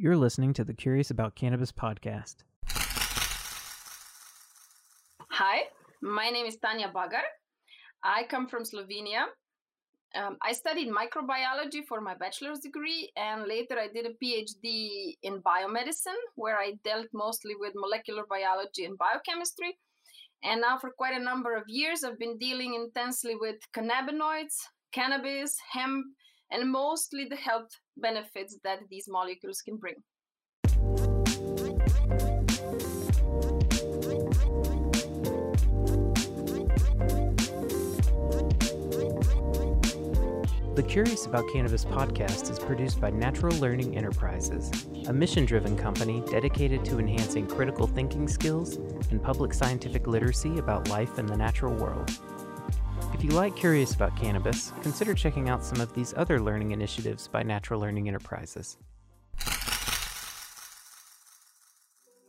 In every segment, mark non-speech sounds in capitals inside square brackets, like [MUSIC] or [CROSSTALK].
You're listening to the Curious About Cannabis podcast. Hi, my name is Tanja Bagar. I come from Slovenia. Um, I studied microbiology for my bachelor's degree, and later I did a PhD in biomedicine, where I dealt mostly with molecular biology and biochemistry. And now, for quite a number of years, I've been dealing intensely with cannabinoids, cannabis, hemp, and mostly the health benefits that these molecules can bring. The Curious About Cannabis podcast is produced by Natural Learning Enterprises, a mission driven company dedicated to enhancing critical thinking skills and public scientific literacy about life in the natural world. If you like Curious About Cannabis, consider checking out some of these other learning initiatives by Natural Learning Enterprises.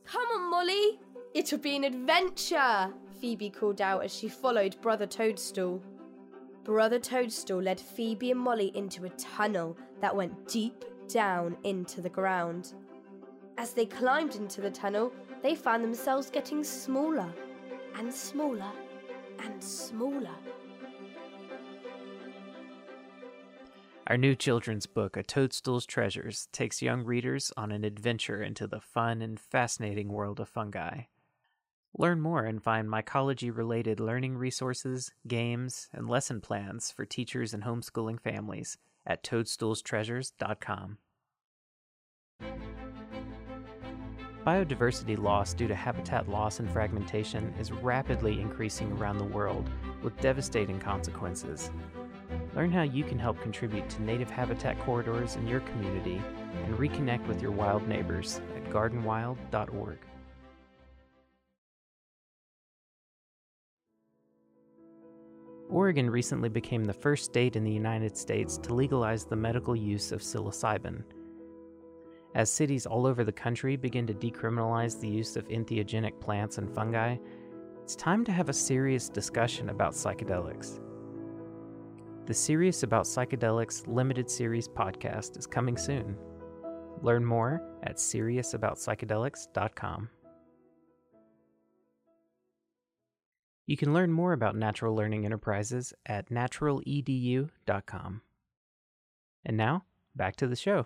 Come on, Molly! It'll be an adventure! Phoebe called out as she followed Brother Toadstool. Brother Toadstool led Phoebe and Molly into a tunnel that went deep down into the ground. As they climbed into the tunnel, they found themselves getting smaller and smaller and smaller. Our new children's book, A Toadstool's Treasures, takes young readers on an adventure into the fun and fascinating world of fungi. Learn more and find mycology related learning resources, games, and lesson plans for teachers and homeschooling families at toadstoolstreasures.com. Biodiversity loss due to habitat loss and fragmentation is rapidly increasing around the world with devastating consequences. Learn how you can help contribute to native habitat corridors in your community and reconnect with your wild neighbors at gardenwild.org. Oregon recently became the first state in the United States to legalize the medical use of psilocybin. As cities all over the country begin to decriminalize the use of entheogenic plants and fungi, it's time to have a serious discussion about psychedelics. The Serious About Psychedelics limited series podcast is coming soon. Learn more at seriousaboutpsychedelics.com. You can learn more about Natural Learning Enterprises at naturaledu.com. And now, back to the show.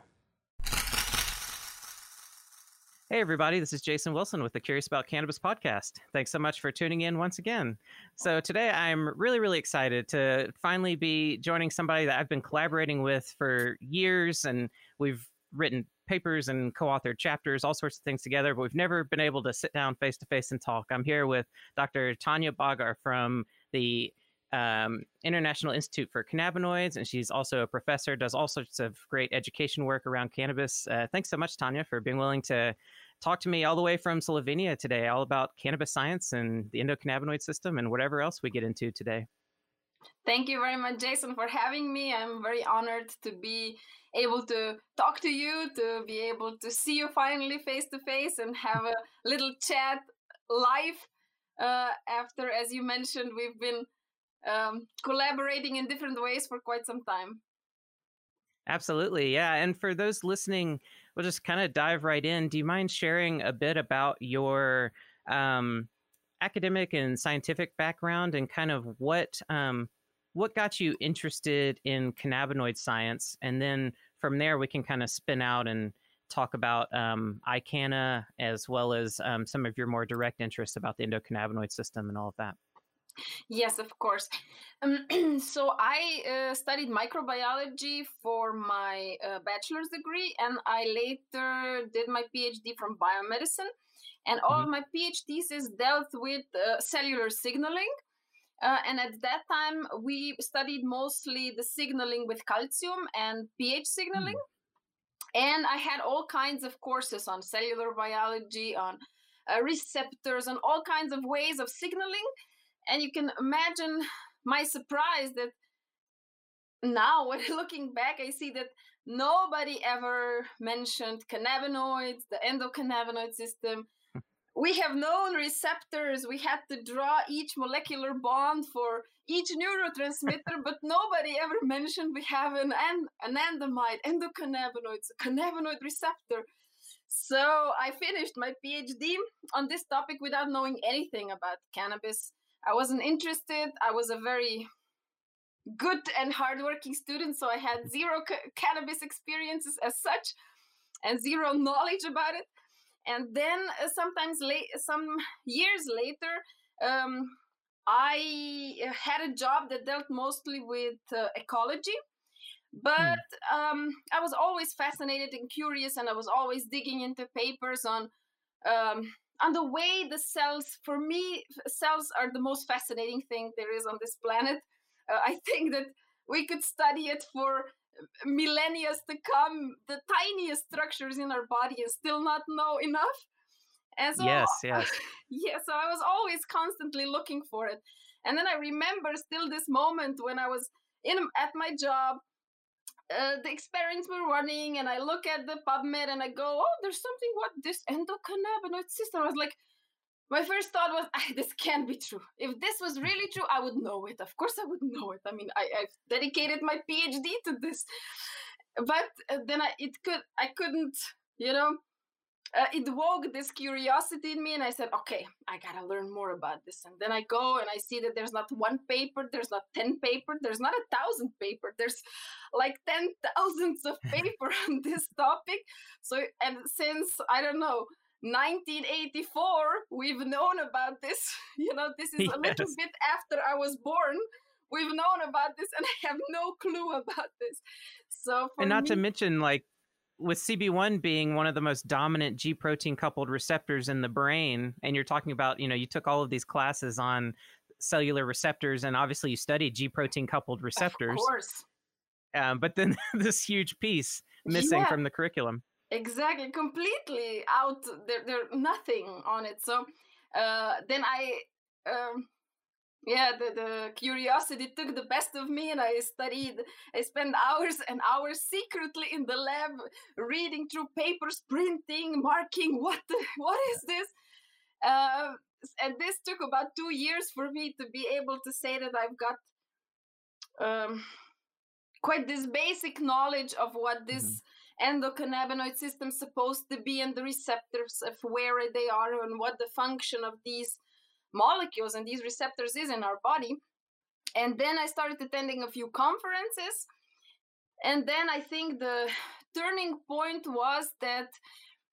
Hey, everybody, this is Jason Wilson with the Curious About Cannabis podcast. Thanks so much for tuning in once again. So, today I'm really, really excited to finally be joining somebody that I've been collaborating with for years, and we've written papers and co authored chapters, all sorts of things together, but we've never been able to sit down face to face and talk. I'm here with Dr. Tanja Bagar from the um, International Institute for Cannabinoids, and she's also a professor, does all sorts of great education work around cannabis. Uh, thanks so much, Tanja, for being willing to talk to me all the way from Slovenia today, all about cannabis science and the endocannabinoid system and whatever else we get into today. Thank you very much, Jason, for having me. I'm very honored to be able to talk to you, to be able to see you finally face to face and have a [LAUGHS] little chat live. Uh, after, as you mentioned, we've been um, collaborating in different ways for quite some time. Absolutely. Yeah. And for those listening, we'll just kind of dive right in. Do you mind sharing a bit about your um, academic and scientific background and kind of what um, what got you interested in cannabinoid science? And then from there, we can kind of spin out and talk about um, ICANNA as well as um, some of your more direct interests about the endocannabinoid system and all of that. Yes, of course. Um, [CLEARS THROAT] so I uh, studied microbiology for my uh, bachelor's degree, and I later did my PhD from biomedicine. And all mm-hmm. of my PhD thesis dealt with uh, cellular signaling. Uh, and at that time, we studied mostly the signaling with calcium and pH signaling. Mm-hmm. And I had all kinds of courses on cellular biology, on uh, receptors, and all kinds of ways of signaling and you can imagine [LAUGHS] my surprise that now [LAUGHS] when looking back i see that nobody ever mentioned cannabinoids the endocannabinoid system. [LAUGHS] We have known receptors. We had to draw each molecular bond for each neurotransmitter but nobody ever mentioned we have an an anandamide endocannabinoids a cannabinoid receptor. So I finished my PhD on this topic without knowing anything about cannabis. I wasn't interested. I was a very good and hardworking student, so I had zero ca- cannabis experiences as such and zero knowledge about it. And then uh, sometimes late, some years later, um, I had a job that dealt mostly with uh, ecology. But um, I was always fascinated and curious, and I was always digging into papers on um, on the way the cells. For me, cells are the most fascinating thing there is on this planet. Uh, I [LAUGHS] think that we could study it for millennia to come, the tiniest structures in our body, and still not know enough. And so, yes, [LAUGHS] yes. yeah, so I was always constantly looking for it. And then I remember still this moment when I was in at my job uh, the experiments were running and I look at the PubMed and I go, oh, there's something what this endocannabinoid system. I was like, my first thought was, this can't be true. If this was [LAUGHS] really true, I would know it. Of course, I would know it. I mean, I, I've dedicated my PhD to this, but uh, then I it could I couldn't, you know, uh, it woke this curiosity in me and i said okay i gotta learn more about this. And then i go and i see that there's not one paper there's not 10 paper there's not a thousand paper there's like 10 thousands of [LAUGHS] paper [LAUGHS] on this topic. So and since i don't know 1984 we've known about this [LAUGHS] you know this is a yes. little bit after i was born we've known about this and i have no clue about this. So and not me, to mention like with CB1 being one of the most dominant G protein coupled receptors in the brain, and you're talking about, you know, you took all of these classes on cellular receptors, and obviously you studied G protein coupled receptors. Of course. Um, but then [LAUGHS] this huge piece missing yeah, from the curriculum. Exactly, completely out. There, there, nothing on it. So uh, then I um, yeah the, the curiosity took the best of me and i studied i spent hours and hours secretly in the lab reading through papers printing marking what the, [LAUGHS] what is this uh, and this took about two years for me to be able to say that i've got um, quite this basic knowledge of what this mm-hmm. endocannabinoid system is supposed to be and the receptors of where they are and what the function of these molecules and these receptors is in our body. And then I started attending a few conferences. And then I think the turning point was that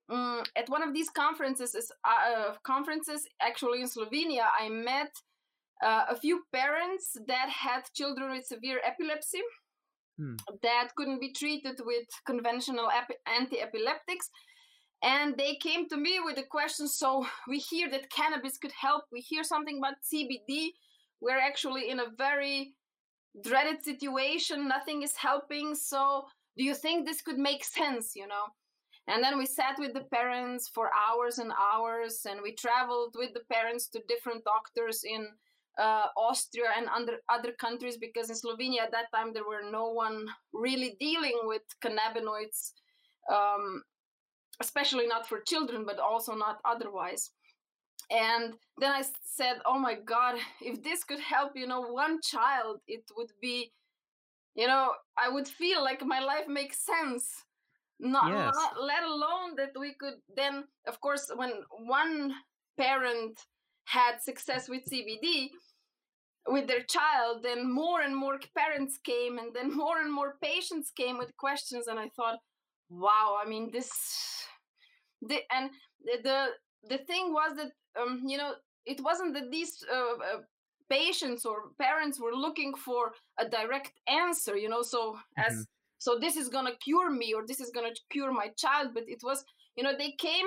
um, at one of these conferences, uh, conferences actually in Slovenia, I met uh, a few parents that had children with severe epilepsy hmm. that couldn't be treated with conventional anti-epileptics and they came to me with a question so we hear that cannabis could help. We hear something about cbd we're actually in a very dreaded situation. Nothing is helping. So do you think this could make sense you know? And then we sat with the parents for hours and hours and we traveled with the parents to different doctors in uh, austria and other, other countries because in slovenia at that time there were no one really dealing with cannabinoids. Um, especially not for children, but also not otherwise. And then I said, oh my God, if this could help, you know, one child, it would be, you know, I would feel like my life makes sense. Not, yes. not let alone that we could then, of course, when one parent had success with CBD, with their child, then more and more parents came, and then more and more patients came with questions. And I thought, wow, I mean, this the and the the thing was that um, you know it wasn't that these uh, uh, patients or parents were looking for a direct answer you know so mm-hmm. as so this is gonna cure me or this is gonna cure my child but it was you know they came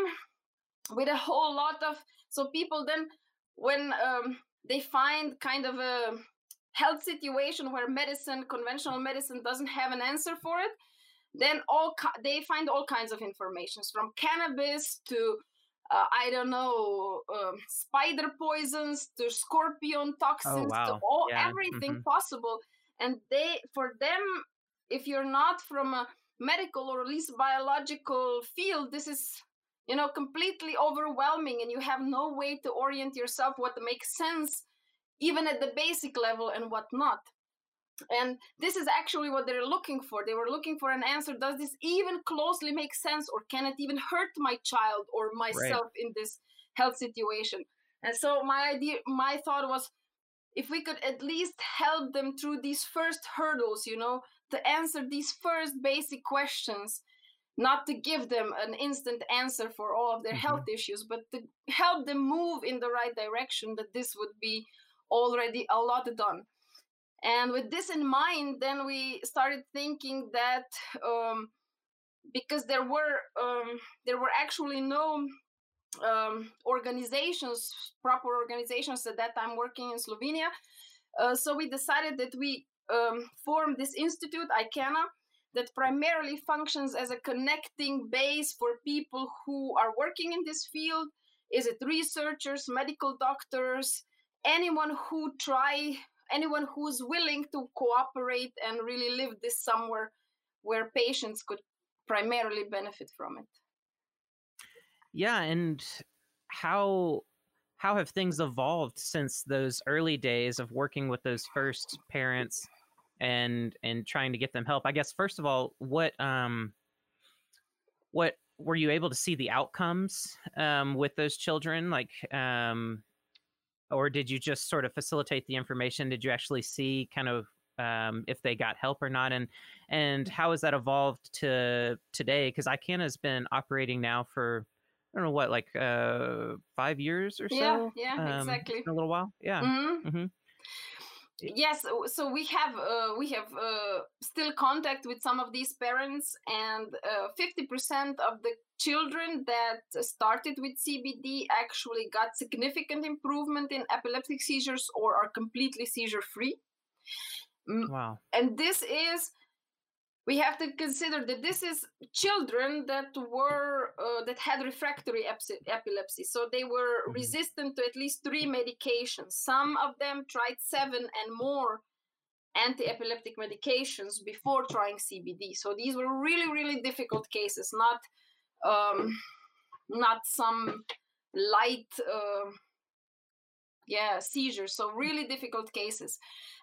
with a whole lot of so people then when um, they find kind of a health situation where medicine conventional medicine doesn't have an answer for it then all they find all kinds of informations from cannabis to uh, I don't know um, spider poisons to scorpion oh, toxins oh, wow. to all yeah. everything mm-hmm. possible and they for them if you're not from a medical or at least biological field this is you know completely overwhelming and you have no way to orient yourself what makes sense even at the basic level and what not and this is actually what they're looking for they were looking for an answer does this even closely make sense or can it even hurt my child or myself right. in this health situation and so my idea my thought was if we could at least help them through these first hurdles you know to answer these first basic questions not to give them an instant answer for all of their mm-hmm. health issues but to help them move in the right direction that this would be already a lot done and with this in mind then we started thinking that um, because there were um, there were actually no um, organizations proper organizations at that time working in slovenia. Uh, so we decided that we um, form this institute ICANNA that primarily functions as a connecting base for people who are working in this field. Is it researchers medical doctors anyone who try anyone who's willing to cooperate and really live this somewhere where patients could primarily benefit from it. Yeah and how how have things evolved since those early days of working with those first parents and and trying to get them help? I guess first of all what um what were you able to see the outcomes um with those children? Like um or did you just sort of facilitate the information? Did you actually see kind of um, if they got help or not, and and how has that evolved to today? Because ICANNA has been operating now for I don't know what, like uh, five years or so. Yeah, yeah, um, exactly. a little while. Yeah. Mm-hmm. Mm-hmm yes so we have uh, we have uh, still contact with some of these parents and uh, 50% of the children that started with cbd actually got significant improvement in epileptic seizures or are completely seizure free wow. and this is we have to consider that this is children that were uh, that had refractory epilepsy. So they were mm-hmm. resistant to at least three medications. Some of them tried seven and more anti-epileptic medications before trying cbd so these were really really difficult cases not um, not some light uh, yeah seizures so really difficult cases.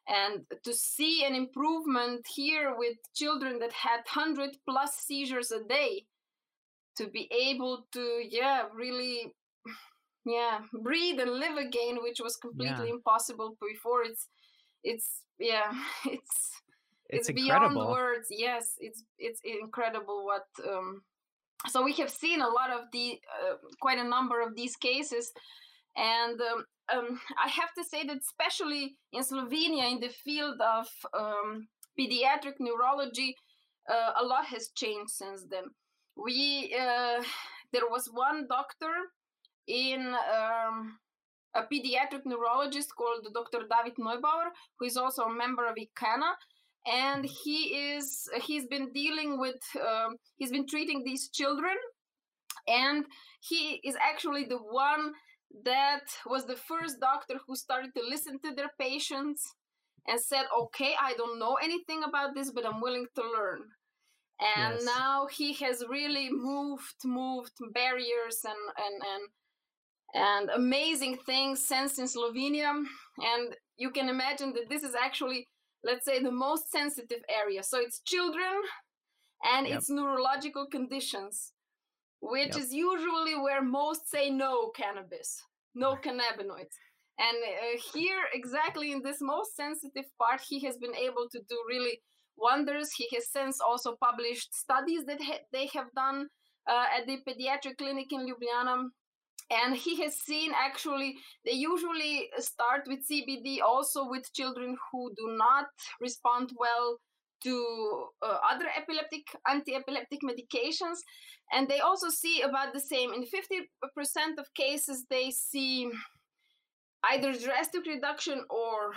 And to see an improvement here with children that had 100 plus seizures a day to be able to yeah really yeah breathe and live again which was completely yeah. impossible before it's it's yeah [LAUGHS] it's it's, it's beyond words. Yes it's it's incredible what um so we have seen a lot of the uh, quite a number of these cases and um, um, I have to say that, especially in Slovenia, in the field of um, pediatric neurology, uh, a lot has changed since then. We uh, there was one doctor in um, a pediatric neurologist called Dr. David Neubauer, who is also a member of ICANNA, and he is he's been dealing with um, he's been treating these children, and he is actually the one that was the first doctor who started to listen to their patients and said, okay, I don't know anything about this, but I'm willing to learn. And yes. now he has really moved, moved barriers and, and, and, and amazing things since in Slovenia. And you can imagine that this is actually, let's say, the most sensitive area. So it's children and yep. it's neurological conditions which yep. is usually where most say no cannabis, no cannabinoids. And uh, here, exactly in this most sensitive part, he has been able to do really wonders. He has since also published studies that ha- they have done uh, at the pediatric clinic in Ljubljana. And he has seen actually, they usually start with CBD also with children who do not respond well to uh, other epileptic anti-epileptic medications. And they also see about the same. In 50% of cases they see either drastic reduction or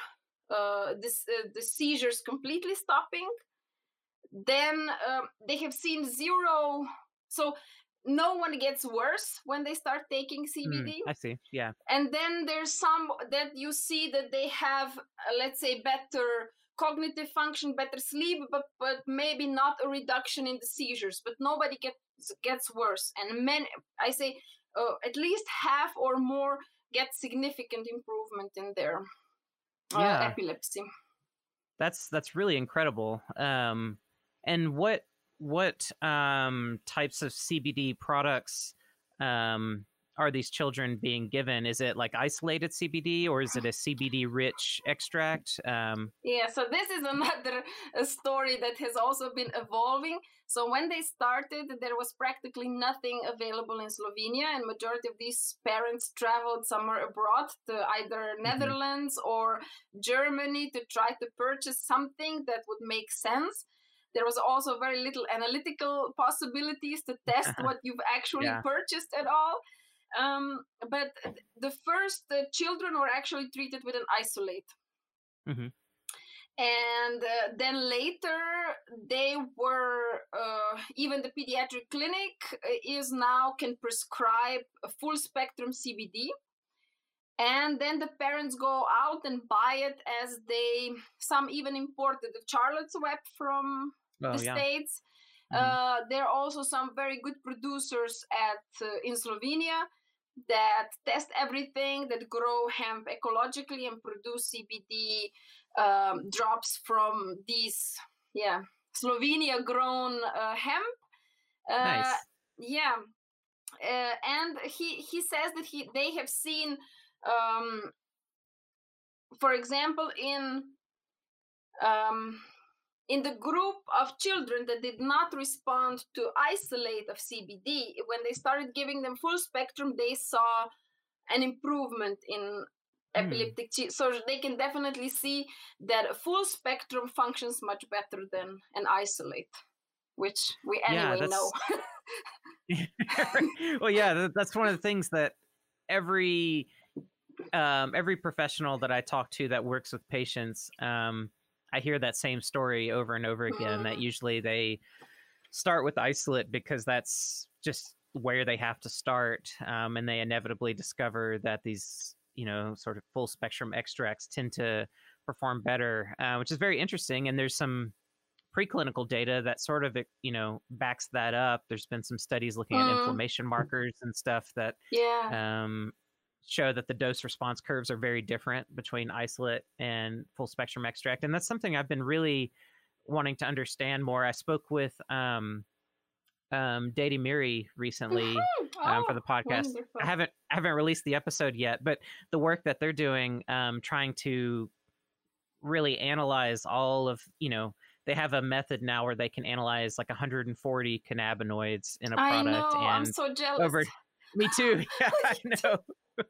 uh, this, uh, the seizures completely stopping. Then um, they have seen zero so no one gets worse when they start taking cbd mm, i see. Yeah. And then there's some that you see that they have uh, let's say better cognitive function, better sleep, but but maybe not a reduction in the seizures. But nobody gets gets worse, and men, I say, uh, at least half or more get significant improvement in their uh, yeah. epilepsy. that's that's really incredible. Um, and what what um, types of CBD products um, are these children being given? Is it like isolated CBD or is it a CBD rich extract? Um, yeah, so this is [LAUGHS] another story that has also been evolving. So when they started, there was practically nothing available in Slovenia, and majority of these parents traveled somewhere abroad to either mm-hmm. Netherlands or Germany to try to purchase something that would make sense there was also very little analytical possibilities to test [LAUGHS] what you've actually yeah. purchased at all um, but the first uh, children were actually treated with an isolate. Mm-hmm. And uh, then later, they were, uh, even the pediatric clinic uh, is now can prescribe a full spectrum CBD. And then the parents go out and buy it as they, some even imported the Charlotte's Web from oh, the yeah. States. Mm-hmm. Uh, there are also some very good producers at uh, in Slovenia that test everything, that grow hemp ecologically and produce CBD um, drops from these, yeah, Slovenia grown uh, hemp. Uh, nice. Yeah. Uh, and he, he says that he they have seen, um, for example, in um, in the group of children that did not respond to isolate of CBD, when they started giving them full spectrum, they saw an improvement in mm. epileptic. So they can definitely see that a full spectrum functions much better than an isolate, which we anyway yeah, know. [LAUGHS] well, yeah, that's one of the things that every um, every professional that I talk to that works with patients. Um, I hear that same story over and over again. That usually they start with isolate because that's just where they have to start, um, and they inevitably discover that these you know sort of full spectrum extracts tend to perform better, uh, which is very interesting. And there's some preclinical data that sort of you know backs that up. There's been some studies looking at inflammation markers and stuff that yeah. um, show that the dose response curves are very different between isolate and full spectrum extract. And that's something I've been really wanting to understand more. I spoke with um, um, Dedi Meiri recently mm-hmm. um, for the oh, podcast. Wonderful. I haven't I haven't released the episode yet, but the work that they're doing, um, trying to really analyze all of you know they have a method now where they can analyze like 140 cannabinoids in a product. I know. And I'm so jealous. Over, me too. [LAUGHS] Yeah, I [LAUGHS] know. [LAUGHS]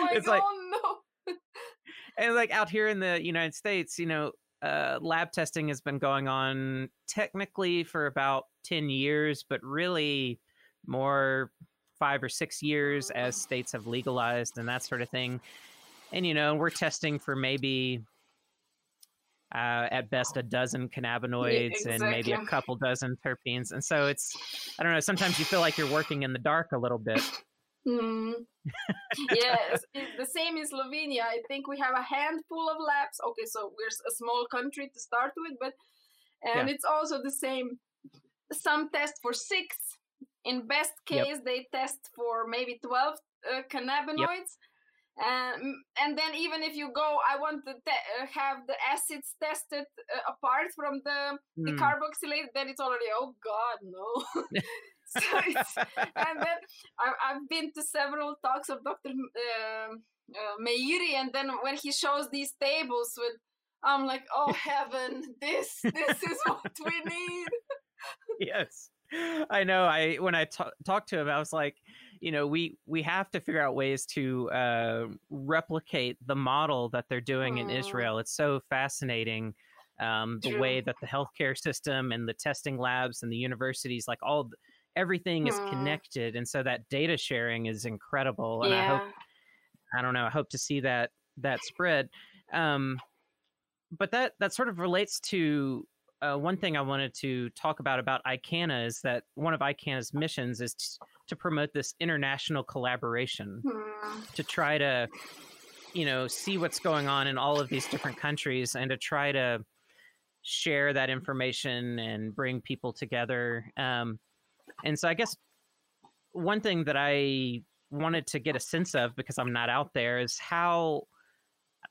Like, it's like, oh no. and like out here in the United States, you know, uh, lab testing has been going on technically for about 10 years, but really more five or six years as states have legalized and that sort of thing. And, you know, we're testing for maybe uh, at best a dozen cannabinoids yeah, exactly. and maybe a couple dozen terpenes. And so it's, I don't know, sometimes you feel like you're working in the dark a little bit. Mm. yes, the same in Slovenia. I think we have a handful of labs. Okay, so we're a small country to start with, but and yeah. it's also the same. Some test for six. In best case, yep. they test for maybe twelve uh, cannabinoids. Yep. Um, and then even if you go, I want to te- uh, have the acids tested uh, apart from the, mm. the hmm. carboxylate, then it's already, oh God, no. [LAUGHS] [LAUGHS] so and then I, have been to several talks of Dr. Uh, uh, Meiri, and then when he shows these tables with, I'm like, oh [LAUGHS] heaven, this this is what we need. yes, I know. I when I t- talked to him, I was like, you know, we we have to figure out ways to uh, replicate the model that they're doing in Israel. It's so fascinating. Um, the True. way that the healthcare system and the testing labs and the universities, like all everything is hmm. connected and so that data sharing is incredible and yeah. i hope i don't know i hope to see that that spread um but that that sort of relates to uh, one thing I wanted to talk about about ICANNA is that one of ICANNA's missions is to, to promote this international collaboration hmm. to try to, you know, see what's going on in all of these different countries and to try to share that information and bring people together. Um, and so I guess one thing that I wanted to get a sense of because I'm not out there is how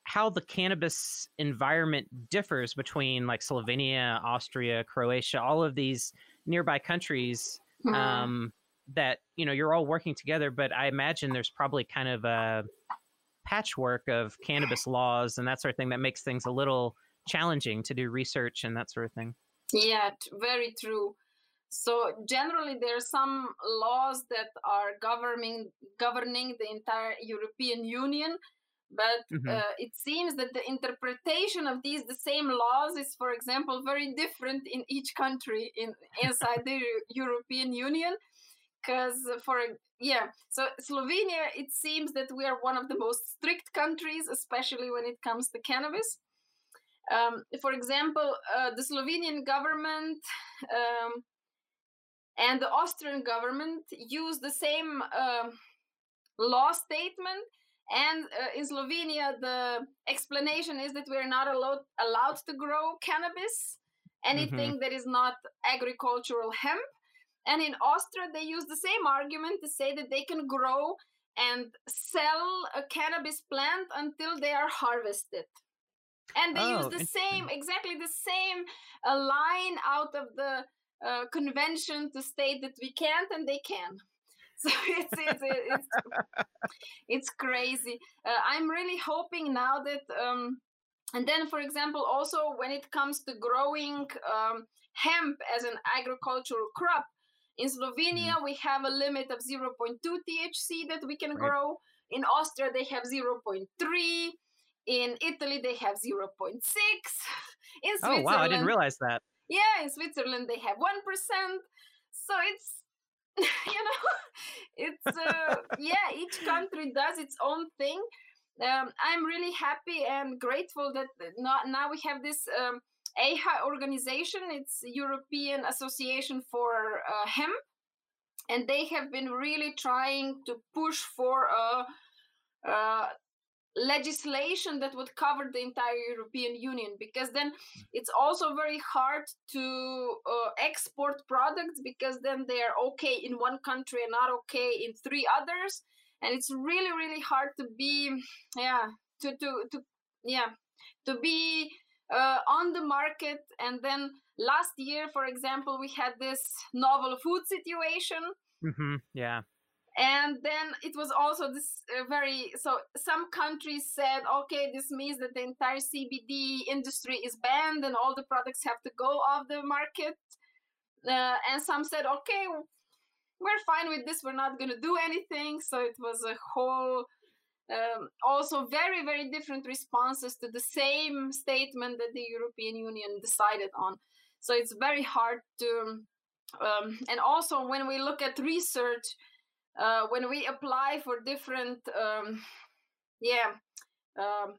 how the cannabis environment differs between like Slovenia, Austria, Croatia, all of these nearby countries Mhm. um, that you know you're all working together. But I imagine there's probably kind of a patchwork of cannabis laws and that sort of thing that makes things a little challenging to do research and that sort of thing. Yeah, very true. So generally, there are some laws that are governing governing the entire European Union, but Mhm. uh, it seems that the interpretation of these the same laws is, for example, very different in each country in inside the European Union. Because for yeah, so Slovenia, it seems that we are one of the most strict countries, especially when it comes to cannabis. Um, for example, uh, the Slovenian government um, and the Austrian government use the same um law statement. And uh, in Slovenia, the explanation is that we're not allowed, allowed to grow cannabis, anything that is not agricultural hemp. And in Austria, they use the same argument to say that they can grow and sell a cannabis plant until they are harvested. And they use Oh, the same, exactly the same uh, line out of the uh, convention to state that we can't and they can. [LAUGHS] So it's it's it's, it's crazy. Uh, I'm really hoping now that, um, and then for example, also when it comes to growing um, hemp as an agricultural crop, in Slovenia we have a limit of 0.2 THC that we can Right. grow. In Austria they have 0.3. In Italy they have 0.6. [LAUGHS] In Oh Switzerland, wow, I didn't realize that. yeah, in Switzerland they have one percent. So it's [LAUGHS] you know, it's uh, [LAUGHS] yeah, each country does its own thing. Um, I'm really happy and grateful that now, now we have this um, AHA organization. It's European Association for uh, Hemp, and they have been really trying to push for a. Uh, legislation that would cover the entire European Union because then it's also very hard to uh, export products because then they are okay in one country and not okay in three others. And it's really really hard to be yeah to to, to yeah to be uh, on the market. And then last year for example we had this novel food situation. Hmm Yeah. And then it was also this uh, very so some countries said okay this means that the entire cbd industry is banned and all the products have to go off the market. Uh, and some said okay we're fine with this we're not going to do anything. So it was a whole um, also very very different responses to the same statement that the european union decided on. So it's very hard to um, and also when we look at research uh, when we apply for different um, yeah um,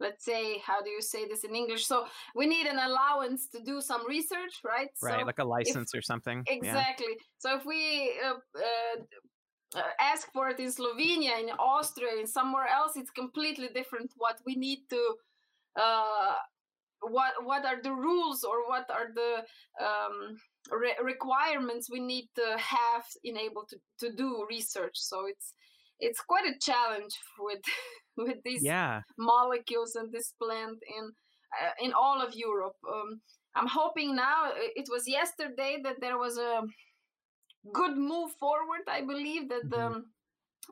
let's say how do you say this in english so we need an allowance to do some research right Right, so like a license or something. Yeah. exactly so if we uh, uh, uh, ask for it in slovenia in austria in somewhere else it's completely different what we need to uh, what what are the rules or what are the um, re- requirements we need to have in able to, to do research so it's it's quite a challenge with [LAUGHS] with these Yeah. molecules and this plant in uh, in all of Europe. Um, I'm hoping now. uh, It was yesterday that there was a good move forward. I believe that the Mhm.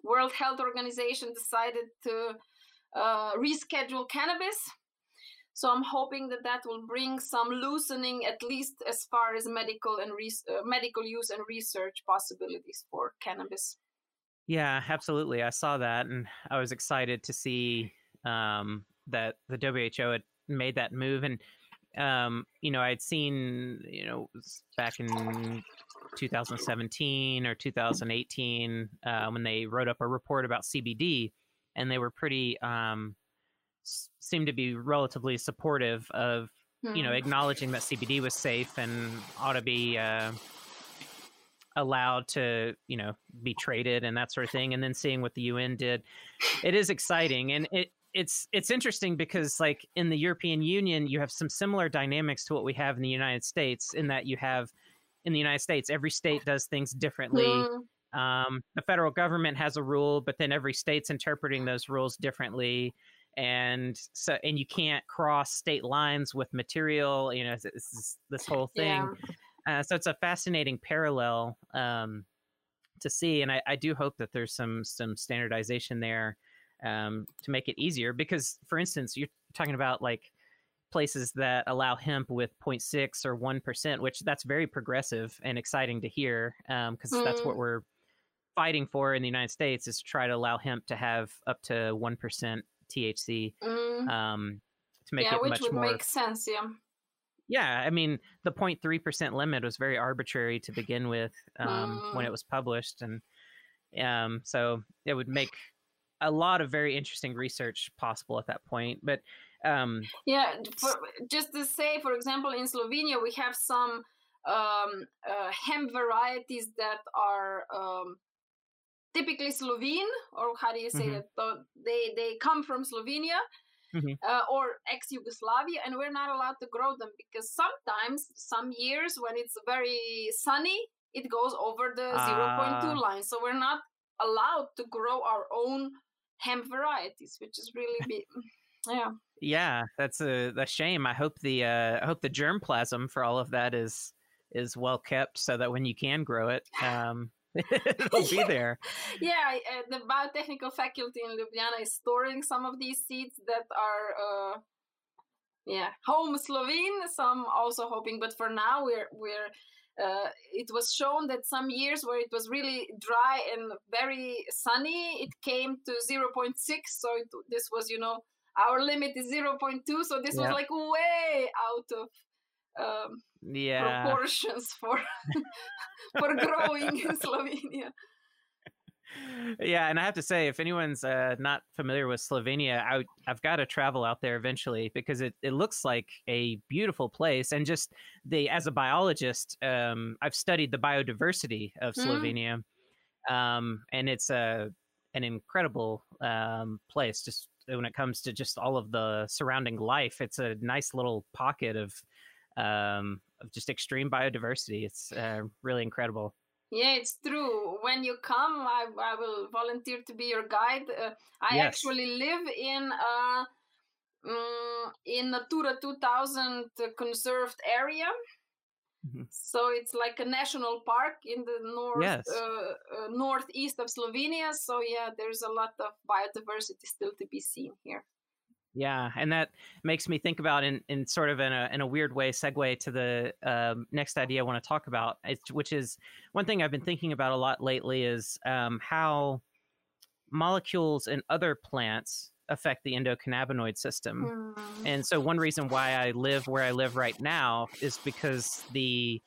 World Health Organization decided to uh, reschedule cannabis. So I'm hoping that that will bring some loosening, at least as far as medical and uh, medical use and research possibilities for cannabis. Yeah, absolutely. I saw that and I was excited to see um, that the WHO had made that move. And, um, you know, I'd seen, you know, back in 2017 or 2018 uh, when they wrote up a report about CBD and they were pretty, um, s- seemed to be relatively supportive of you know Hmm. acknowledging that CBD was safe and ought to be uh, allowed to you know be traded and that sort of thing and then seeing what the UN did it is exciting and it it's it's interesting because like in the European Union you have some similar dynamics to what we have in the United States in that you have in the United States every state does things differently Hmm. um, the federal government has a rule, but then every state's interpreting those rules differently. And so and you can't cross state lines with material you know this, is this whole thing yeah. uh, so it's a fascinating parallel um, to see and I, I, do hope that there's some some standardization there um, to make it easier because for instance you're talking about like places that allow hemp with 0.6 or 1% which that's very progressive and exciting to hear because um, mm. that's what mm. we're fighting for in the united states is to try to allow hemp to have up to 1% THC mm. um, to make yeah, it which much would more. make sense. Yeah. Yeah, I mean the 0.3 percent limit was very arbitrary to begin with um, mm. when it was published, and um, so it would make a lot of very interesting research possible at that point. But um, yeah, for, just to say, for example, in Slovenia we have some um, uh, hemp varieties that are um, typically Slovene, or how do you say mm-hmm. that? They they come from Slovenia mm-hmm. uh, or ex Yugoslavia, and we're not allowed to grow them because sometimes, some years when it's very sunny, it goes over the uh, 0.2 line. So we're not allowed to grow our own hemp varieties, which is really [LAUGHS] big. yeah. Yeah, that's a, a shame. I hope the uh, I hope the germplasm for all of that is is well kept so that when you can grow it, um, [LAUGHS] [LAUGHS] It'll be there. yeah, uh, the biotechnical faculty in Ljubljana is storing some of these seeds that are, uh, yeah, home Slovene. Some also hoping, but for now we're we're. Uh, it was shown that some years where it was really dry and very sunny, it came to 0.6. So it, this was, you know, our limit is 0.2. So this was like way out of um, yeah. proportions for [LAUGHS] for growing in Slovenia. Yeah, and I have to say, if anyone's uh, not familiar with Slovenia, I, have got to travel out there eventually because it, it looks like a beautiful place. And just the as a biologist, um, I've studied the biodiversity of mm. Slovenia, mm. um, and it's a an incredible um, place. Just when it comes to just all of the surrounding life, it's a nice little pocket of um, of just extreme biodiversity. It's uh, really incredible. Yeah, it's true. When you come, I, I will volunteer to be your guide. Uh, I yes. actually live in a um, in Natura 2000 conserved area. Mm-hmm. So it's like a national park in the north yes. uh, uh, northeast of Slovenia. So yeah, there's a lot of biodiversity still to be seen here. Yeah, and that makes me think about in, in sort of in a in a weird way segue to the um, next idea I want to talk about, which is one thing I've been thinking about a lot lately is um, how molecules in other plants affect the endocannabinoid system. Mm. And so one reason why I live where I live right now is because the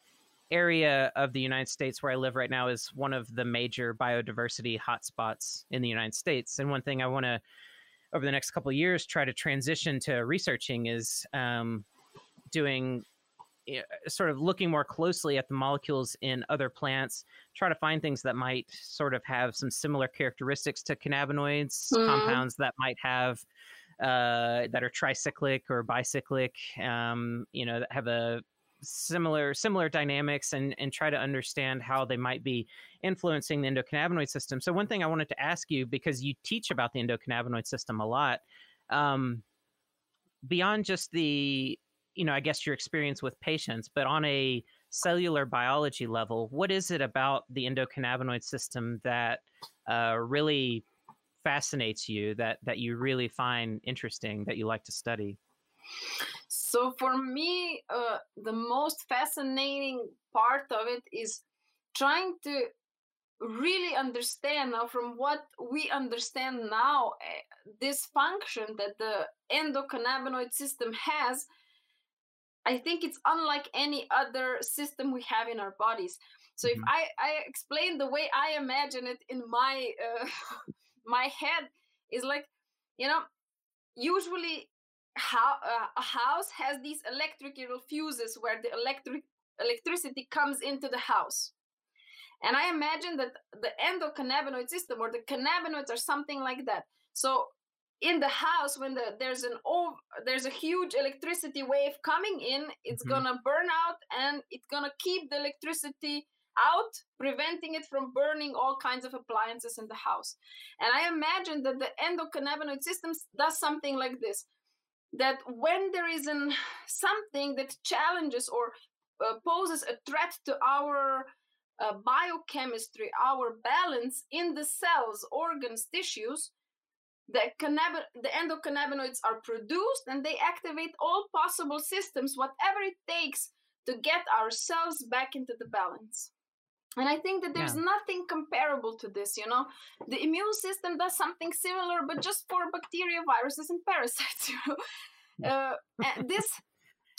area of the United States where I live right now is one of the major biodiversity hotspots in the United States. And one thing I want to over the next couple of years try to transition to researching is um, doing you know, sort of looking more closely at the molecules in other plants, try to find things that might sort of have some similar characteristics to cannabinoids, mm. compounds that might have uh, that are tricyclic or bicyclic, um, you know, that have a similar similar dynamics and and try to understand how they might be influencing the endocannabinoid system. So one thing I wanted to ask you because you teach about the endocannabinoid system a lot, um, beyond just the you know I guess your experience with patients, but on a cellular biology level, what is it about the endocannabinoid system that uh, really fascinates you that that you really find interesting that you like to study? So for me, uh, the most fascinating part of it is trying to really understand now from what we understand now uh, this function that the endocannabinoid system has i think it's unlike any other system we have in our bodies so mm-hmm. if i i explain the way i imagine it in my uh, [LAUGHS] my head is like you know usually how uh, a house has these electrical fuses where the electric electricity comes into the house and i imagine that the endocannabinoid system or the cannabinoids are something like that so in the house when the, there's an over, there's a huge electricity wave coming in it's mm-hmm. gonna burn out and it's gonna keep the electricity out, preventing it from burning all kinds of appliances in the house. And I imagine that the endocannabinoid system does something like this that when there is an, [SIGHS] something that challenges or uh, poses a threat to our uh, biochemistry, our balance in the cells, organs, tissues, the, cannab- the endocannabinoids are produced and they activate all possible systems, whatever it takes to get ourselves back into the balance. And I think that there's yeah. nothing comparable to this, you know. The immune system does something similar, but just for bacteria, viruses, and parasites, [LAUGHS] you know. Uh, and this,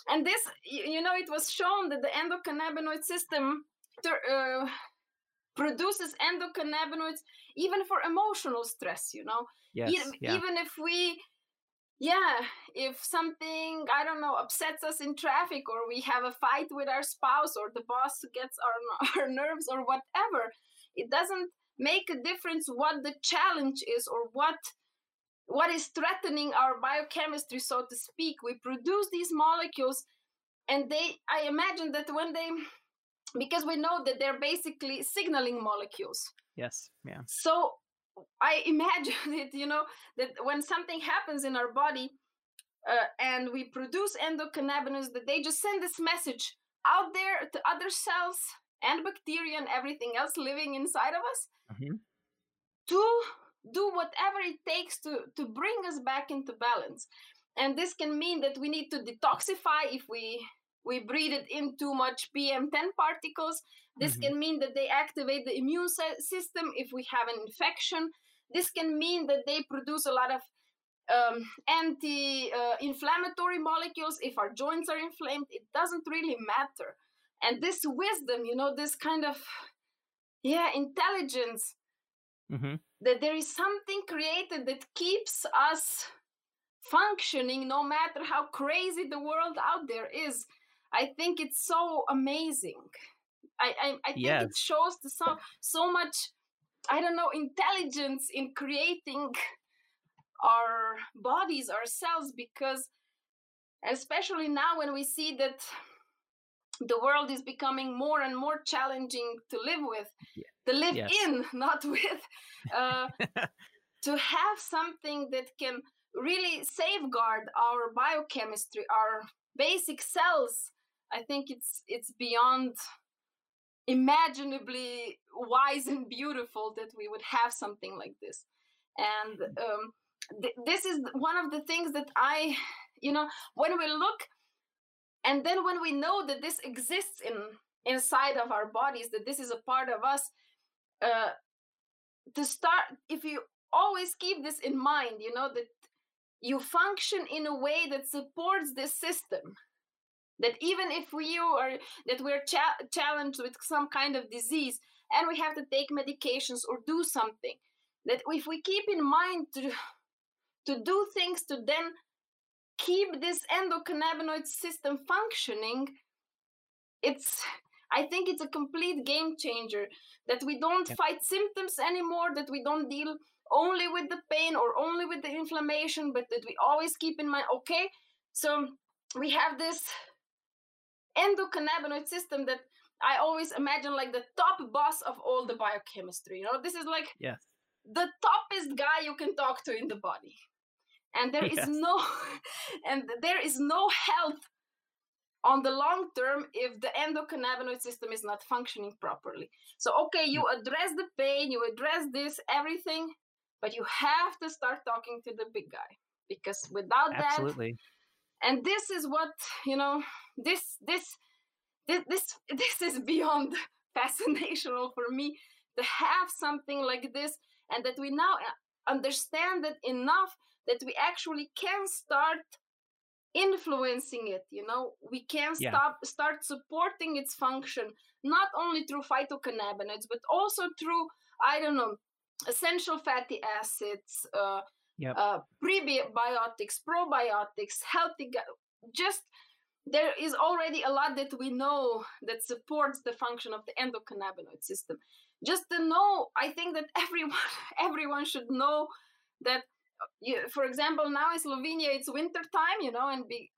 and this, you know, it was shown that the endocannabinoid system uh, produces endocannabinoids even for emotional stress, you know. Yes, even, yeah. even if we yeah if something i don't know upsets us in traffic or we have a fight with our spouse or the boss gets our, [LAUGHS] our nerves or whatever it doesn't make a difference what the challenge is or what what is threatening our biochemistry so to speak. We produce these molecules and they i imagine that when they because we know that they're basically signaling molecules. Yes yeah. So I imagine [LAUGHS] it, you know, that when something happens in our body uh, and we produce endocannabinoids, that they just send this message out there to other cells and bacteria and everything else living inside of us mm-hmm. to do whatever it takes to, to bring us back into balance. And this can mean that we need to detoxify if we we breathe it in too much PM10 particles. This mm-hmm. can mean that they activate the immune system if we have an infection. This can mean that they produce a lot of um, anti uh, inflammatory molecules if our joints are inflamed. It doesn't really matter. And this wisdom, you know, this kind of, yeah, intelligence, mm-hmm. that there is something created that keeps us functioning no matter how crazy the world out there is I think it's so amazing. I I, I think yes. it shows the so so much I don't know intelligence in creating our bodies ourselves because especially now when we see that the world is becoming more and more challenging to live with yeah. to live yes. in [LAUGHS] not with uh, [LAUGHS] to have something that can really safeguard our biochemistry our basic cells I think it's it's beyond imaginably wise and beautiful that we would have something like this. And um, th- this is one of the things that i you know when we look and then when we know that this exists in inside of our bodies that this is a part of us uh, to start if you always keep this in mind you know that you function in a way that supports this system that even if we are that we're cha- challenged with some kind of disease and we have to take medications or do something that if we keep in mind to to do things to then keep this endocannabinoid system functioning it's i think it's a complete game changer that we don't yeah. fight symptoms anymore that we don't deal only with the pain or only with the inflammation but that we always keep in mind okay so we have this endocannabinoid system that I always imagine like the top boss of all the biochemistry. You know, this is like yes. the toppest guy you can talk to in the body. And there yes. is no [LAUGHS] and there is no health on the long term if the endocannabinoid system is not functioning properly. So okay, you mm. address the pain, you address this, everything, but you have to start talking to the big guy because without Absolutely. that and this is what you know this this this this, this is beyond [LAUGHS] fascinational for me to have something like this and that we now uh, understand that enough that we actually can start influencing it you know we can yeah. stop start supporting its function not only through phytocannabinoids but also through i don't know essential fatty acids uh, yep. uh, prebiotics, probiotics, healthy gut. Just there is already a lot that we know that supports the function of the endocannabinoid system. Just to know, I think that [LAUGHS] everyone everyone should know that. You, for example, now in Slovenia it's winter time, you know, and be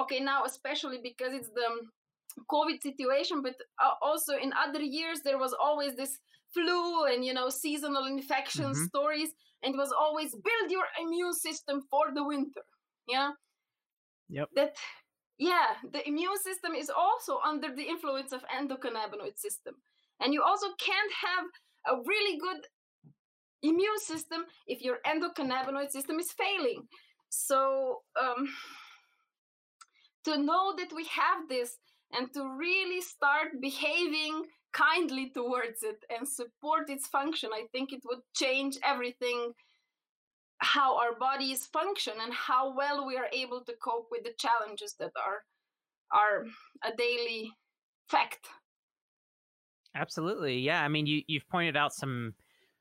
okay now especially because it's the COVID situation, but also in other years there was always this flu and you know seasonal infection Mhm. stories, and it was always build your immune system for the winter. Yeah. Yep. That yeah, the immune system is also under the influence of endocannabinoid system, and you also can't have a really good immune system if your endocannabinoid system is failing. So um, to know that we have this and to really start behaving kindly towards it and support its function, I think it would change everything how our bodies function and how well we are able to cope with the challenges that are are a daily fact. Absolutely. Yeah. I mean, you, you've pointed out some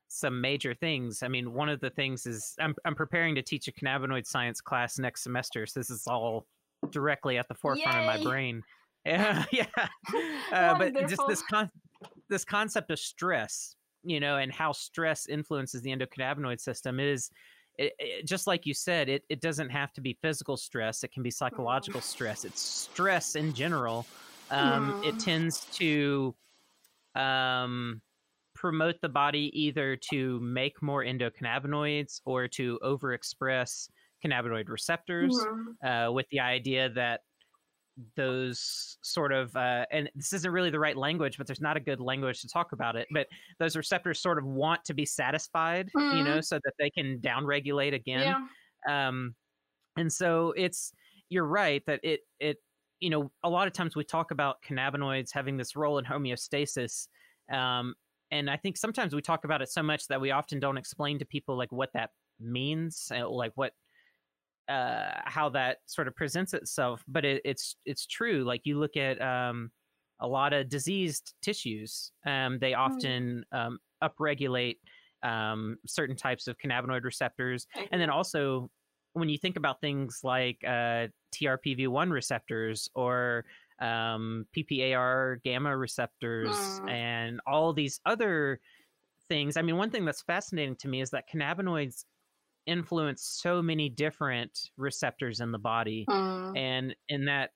some major things. I mean, one of the things is I'm I'm preparing to teach a cannabinoid science class next semester. So this is all directly at the forefront of my brain. [LAUGHS] Yeah, yeah. [LAUGHS] Uh, but just this con- this concept of stress, you know, and how stress influences the endocannabinoid system is it, it, just like you said. It it doesn't have to be physical stress. It can be psychological stress. It's stress in general. Um, It Mm. tends to um, promote the body either to make more endocannabinoids or to overexpress cannabinoid receptors Mhm. uh, with the idea that those sort of uh, and this isn't really the right language but there's not a good language to talk about it but those receptors sort of want to be satisfied you know so that they can downregulate again Yeah. um and so it's you're right that it it you know a lot of times we talk about cannabinoids having this role in homeostasis um and i think sometimes we talk about it so much that we often don't explain to people like what that means uh, like what uh how that sort of presents itself but it, it's it's true. Like you look at um a lot of diseased tissues um they often um upregulate um certain types of cannabinoid receptors. And then also when you think about things like uh, TRPV1 receptors or um, PPAR gamma receptors Mm. and all these other things, I mean, one thing that's fascinating to me is that cannabinoids influence so many different receptors in the body, Mm. and in that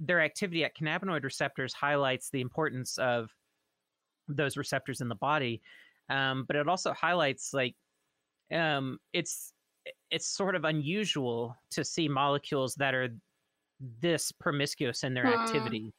their activity at cannabinoid receptors highlights the importance of those receptors in the body. Um, but it also highlights like um, it's it's sort of unusual to see molecules that are this promiscuous in their Hmm, activity.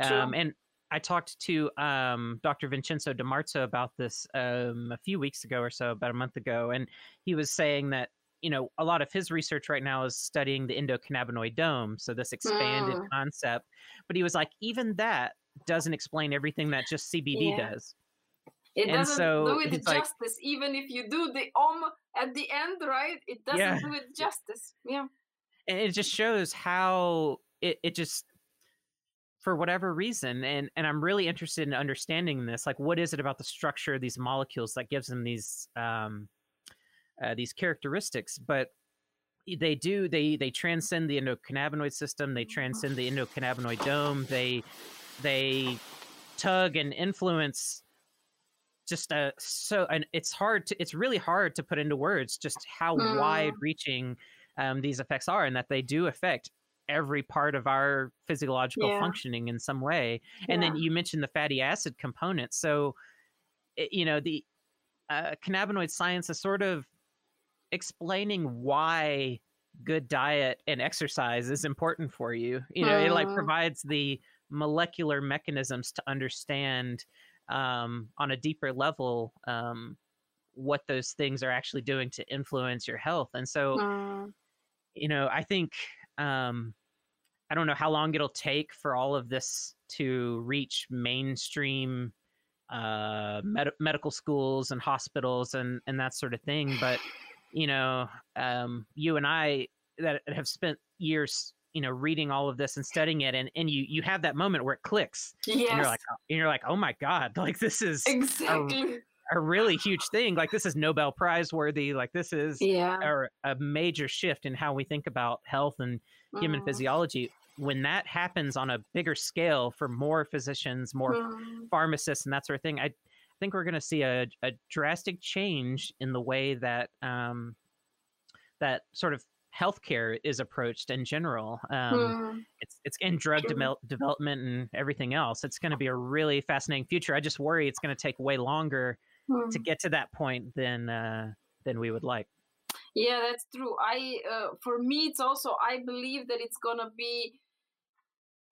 Um, and I talked to um, Dr. Vincenzo DiMarzo about this um, a few weeks ago or so, about a month ago, and he was saying that you know a lot of his research right now is studying the endocannabinoidome, so this expanded Mm. concept. But he was like, even that doesn't explain everything that just CBD Yeah. does. It And doesn't so do it he's like- justice, even if you do the om at the end, right? It doesn't Yeah. do it justice. Yeah. and it just shows how it, it just for whatever reason and and i'm really interested in understanding this like what is it about the structure of these molecules that gives them these um uh, these characteristics but they do they they transcend the endocannabinoid system they transcend the endocannabinoidome they they tug and influence just a so and it's hard to it's really hard to put into words just how Mm. wide reaching um, these effects are and that they do affect every part of our physiological Yeah. functioning in some way and then you mentioned the fatty acid component so you know the uh, cannabinoid science is sort of explaining why good diet and exercise is important for you you know it like Mm. provides the molecular mechanisms to understand um, on a deeper level um, what those things are actually doing to influence your health and so Mm. you know i think um i don't know how long it'll take for all of this to reach mainstream uh med- medical schools and hospitals and and that sort of thing but you know um you and i that have spent years you know reading all of this and studying it and and you you have that moment where it clicks Yes. and you're like oh, and you're like oh my god [LAUGHS] like this is exactly. a really huge thing like this is nobel prize worthy like this is Yeah. or a major shift in how we think about health and human Mm. physiology when that happens on a bigger scale for more physicians more Mm. pharmacists and that sort of thing i think we're going to see a, a drastic change in the way that um, that sort of healthcare is approached in general. Um, Hmm. It's it's in drug devel- development and everything else. It's going to be a really fascinating future. I just worry it's going to take way longer Hmm. to get to that point than uh, than we would like. Yeah, that's true. I uh, for me it's also I believe that it's gonna be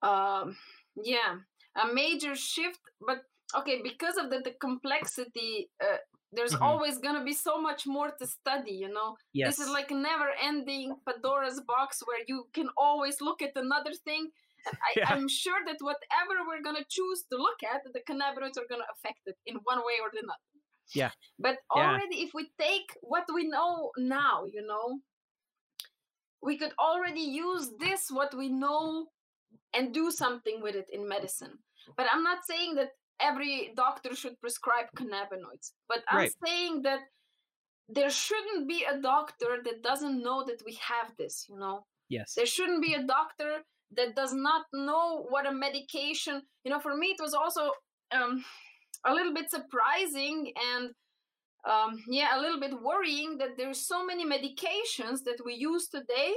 um yeah, a major shift, but okay, because of the, the complexity uh, there's Mhm. always gonna be so much more to study, you know. Yes. This is like a never-ending Pandora's box where you can always look at another thing. And I, [LAUGHS] Yeah. I'm sure that whatever we're gonna choose to look at, the cannabinoids are gonna affect it in one way or another. Yeah. But Yeah. already, if we take what we know now, you know, we could already use this what we know and do something with it in medicine. But I'm not saying that every doctor should prescribe cannabinoids. But I'm Right. saying that there shouldn't be a doctor that doesn't know that we have this, you know. yes. There shouldn't be a doctor that does not know what a medication, you know, for me it was also um, a little bit surprising and um, yeah, a little bit worrying that there's so many medications that we use today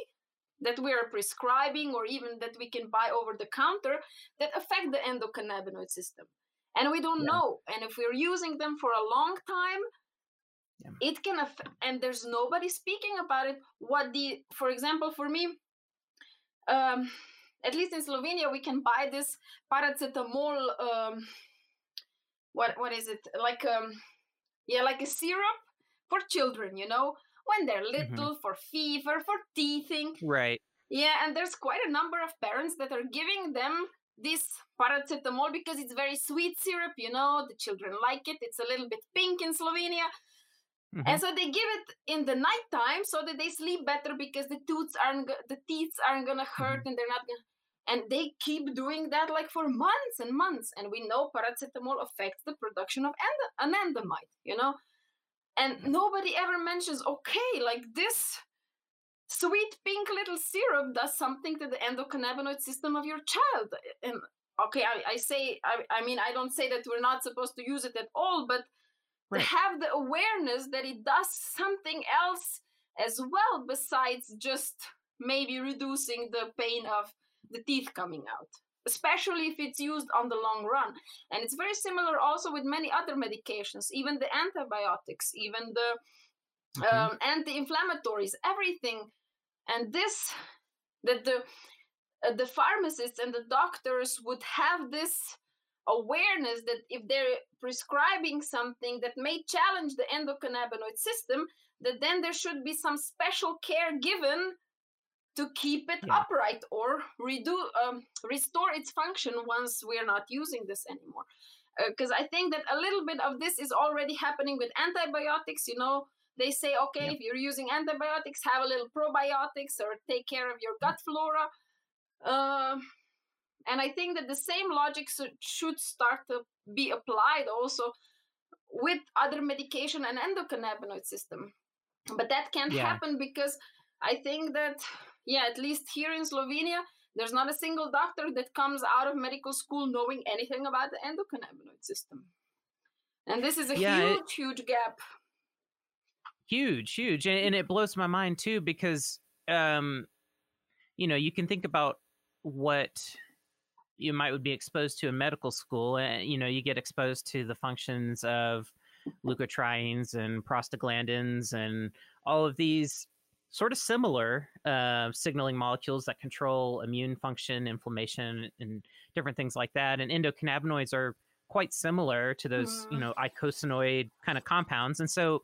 that we are prescribing or even that we can buy over the counter that affect the endocannabinoid system. And we don't Yeah. know. And if we're using them for a long time, Yeah. it can affect, and there's nobody speaking about it. What the, for example, for me, um, at least in Slovenia, we can buy this paracetamol. Um, what what is it like? Um, yeah, like a syrup for children. You know, when they're little, for fever, for teething. Right. Yeah, and there's quite a number of parents that are giving them this paracetamol because it's very sweet syrup. You know, the children like it. It's a little bit pink in Slovenia. Mhm. And so they give it in the nighttime so that they sleep better because the tooth aren't the teeth aren't gonna hurt and they're not gonna and they keep doing that like for months and months and we know paracetamol affects the production of endo- anandamide you know? And nobody ever mentions okay like this sweet pink little syrup does something to the endocannabinoid system of your child. And okay i, I say I, I mean i don't say that we're not supposed to use it at all but Right. to have the awareness that it does something else as well besides just maybe reducing the pain of the teeth coming out especially if it's used on the long run and it's very similar also with many other medications even the antibiotics even the Mhm. um, anti-inflammatories everything and this that the uh, the pharmacists and the doctors would have this awareness that if they're prescribing something that may challenge the endocannabinoid system that then there should be some special care given to keep it Yeah. upright or redo um, restore its function once we're not using this anymore because i think that a little bit of this is already happening with antibiotics you know they say okay Yep. if you're using antibiotics have a little probiotics or take care of your gut flora uh, and i think that the same logic should, should start to be applied also with other medication and endocannabinoid system but that can't Yeah. happen because i think that yeah at least here in slovenia there's not a single doctor that comes out of medical school knowing anything about the endocannabinoid system. And this is a Yeah, it- huge huge gap. Huge huge and, and it blows my mind too because um you know you can think about what you might would be exposed to in medical school and you know you get exposed to the functions of leukotrienes and prostaglandins and all of these sort of similar uh, signaling molecules that control immune function inflammation and different things like that and endocannabinoids are quite similar to those you Mhm. know icosanoid kind of compounds and so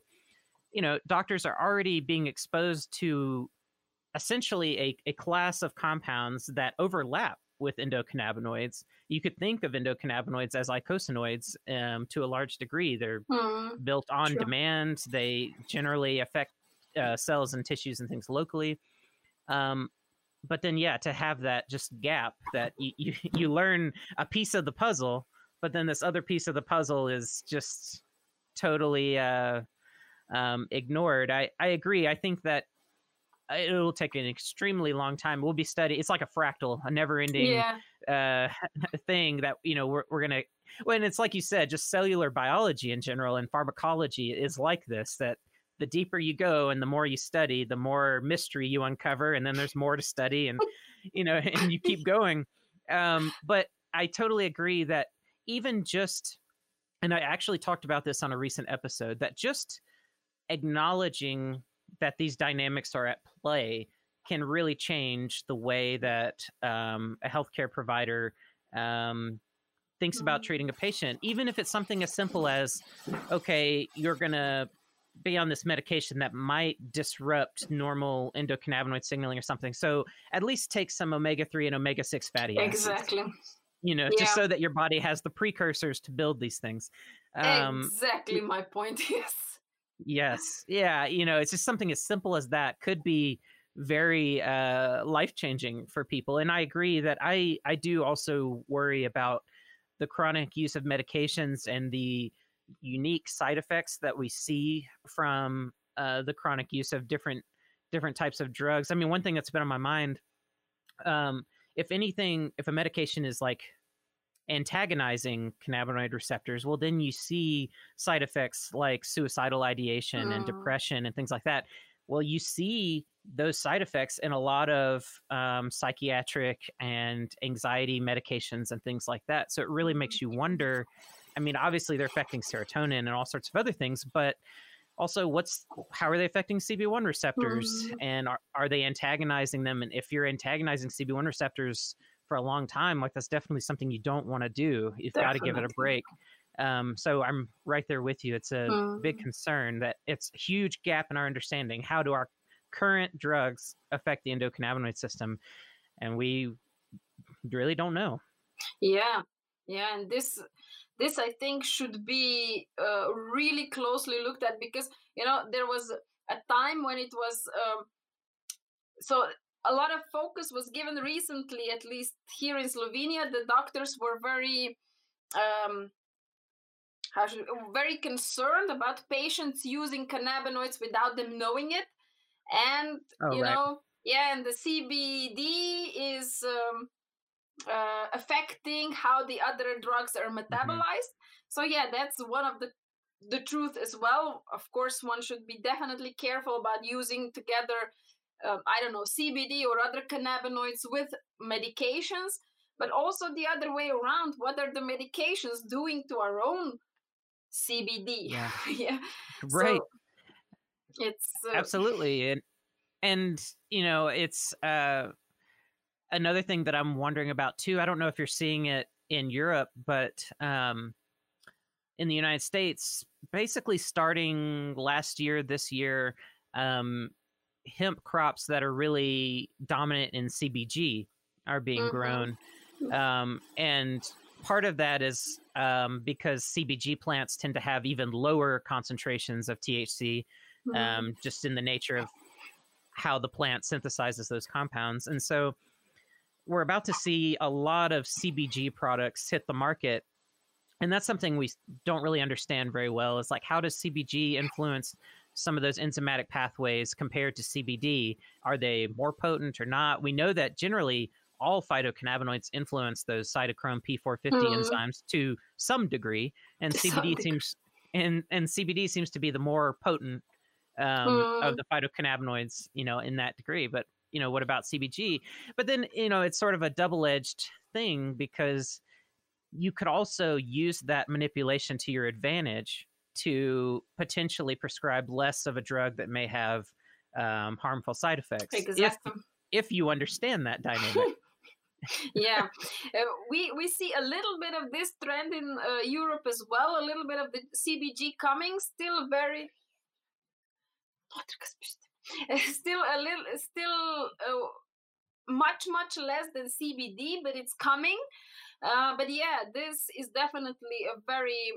you know doctors are already being exposed to essentially a, a class of compounds that overlap with endocannabinoids you could think of endocannabinoids as icosanoids um, to a large degree they're Hmm. built on Sure. demand they generally affect uh, cells and tissues and things locally. Um, but then yeah to have that just gap that you, you, [LAUGHS] you learn a piece of the puzzle but then this other piece of the puzzle is just totally uh, um, ignored. I, I agree. I think that uh, it'll take an extremely long time. We'll be studying it's like a fractal a never ending yeah. uh, [LAUGHS] thing that you know we're, we're gonna when it's like you said just cellular biology in general and pharmacology is like this that the deeper you go and the more you study, the more mystery you uncover, and then there's more to study, and [LAUGHS] you know, and you keep going. Um, but I totally agree that even just, and I actually talked about this on a recent episode, that just acknowledging that these dynamics are at play can really change the way that um, a healthcare provider um, thinks about mm-hmm. treating a patient, even if it's something as simple as, okay, you're going to be on this medication that might disrupt normal endocannabinoid signaling or something. So at least take some omega 3 and omega 6 fatty acids. Exactly. You know, yeah. just so that your body has the precursors to build these things. Um, exactly my point, [LAUGHS] yes. Yes. Yeah. You know, it's just something as simple as that could be very uh, life changing for people. And I agree that I, I do also worry about the chronic use of medications and the unique side effects that we see from uh, the chronic use of different different types of drugs. I mean, one thing that's been on my mind, um, if anything, if a medication is like antagonizing cannabinoid receptors, well, then you see side effects like suicidal ideation mm. and depression and things like that. Well, you see those side effects in a lot of um, psychiatric and anxiety medications and things like that. So it really makes you wonder. I mean, obviously they're affecting serotonin and all sorts of other things, but also what's how are they affecting CB1 receptors mm-hmm. and are, are they antagonizing them? And if you're antagonizing CB1 receptors for a long time, like that's definitely something you don't want to do. You've got to give it a break. Um, so I'm right there with you. It's a mm. big concern that it's a huge gap in our understanding. How do our current drugs affect the endocannabinoid system? And we really don't know. Yeah, yeah, and this this I think should be uh, really closely looked at because you know there was a time when it was um, so a lot of focus was given recently, at least here in Slovenia. The doctors were very um, how should, very concerned about patients using cannabinoids without them knowing it and oh, you right. know yeah and the cbd is um, uh, affecting how the other drugs are mm-hmm. metabolized mm-hmm. so yeah that's one of the the truth as well of course one should be definitely careful about using together um, i don't know cbd or other cannabinoids with medications but also the other way around what are the medications doing to our own CBD. Yeah. [LAUGHS] yeah. Right. So it's uh, absolutely and and you know it's uh another thing that I'm wondering about too. I don't know if you're seeing it in Europe, but um in the United States, basically starting last year, this year, um, hemp crops that are really dominant in CBG are being mm-hmm. grown. Um, and part of that is um, because CBG plants tend to have even lower concentrations of THC, mm-hmm. um, just in the nature of how the plant synthesizes those compounds. And so we're about to see a lot of CBG products hit the market. And that's something we don't really understand very well is like, how does CBG influence some of those enzymatic pathways compared to CBD? Are they more potent or not? We know that generally all phytocannabinoids influence those cytochrome P450 mm. enzymes to some degree, and to CBD seems and and CBD seems to be the more potent um, mm. of the phytocannabinoids, you know, in that degree. But you know, what about CBG? But then you know, it's sort of a double-edged thing because you could also use that manipulation to your advantage to potentially prescribe less of a drug that may have um, harmful side effects exactly. if, if you understand that dynamic [LAUGHS] yeah, uh, we we see a little bit of this trend in uh, Europe as well. A little bit of the CBG coming, still very, [LAUGHS] still a little, still uh, much much less than CBD, but it's coming. Uh, but yeah, this is definitely a very,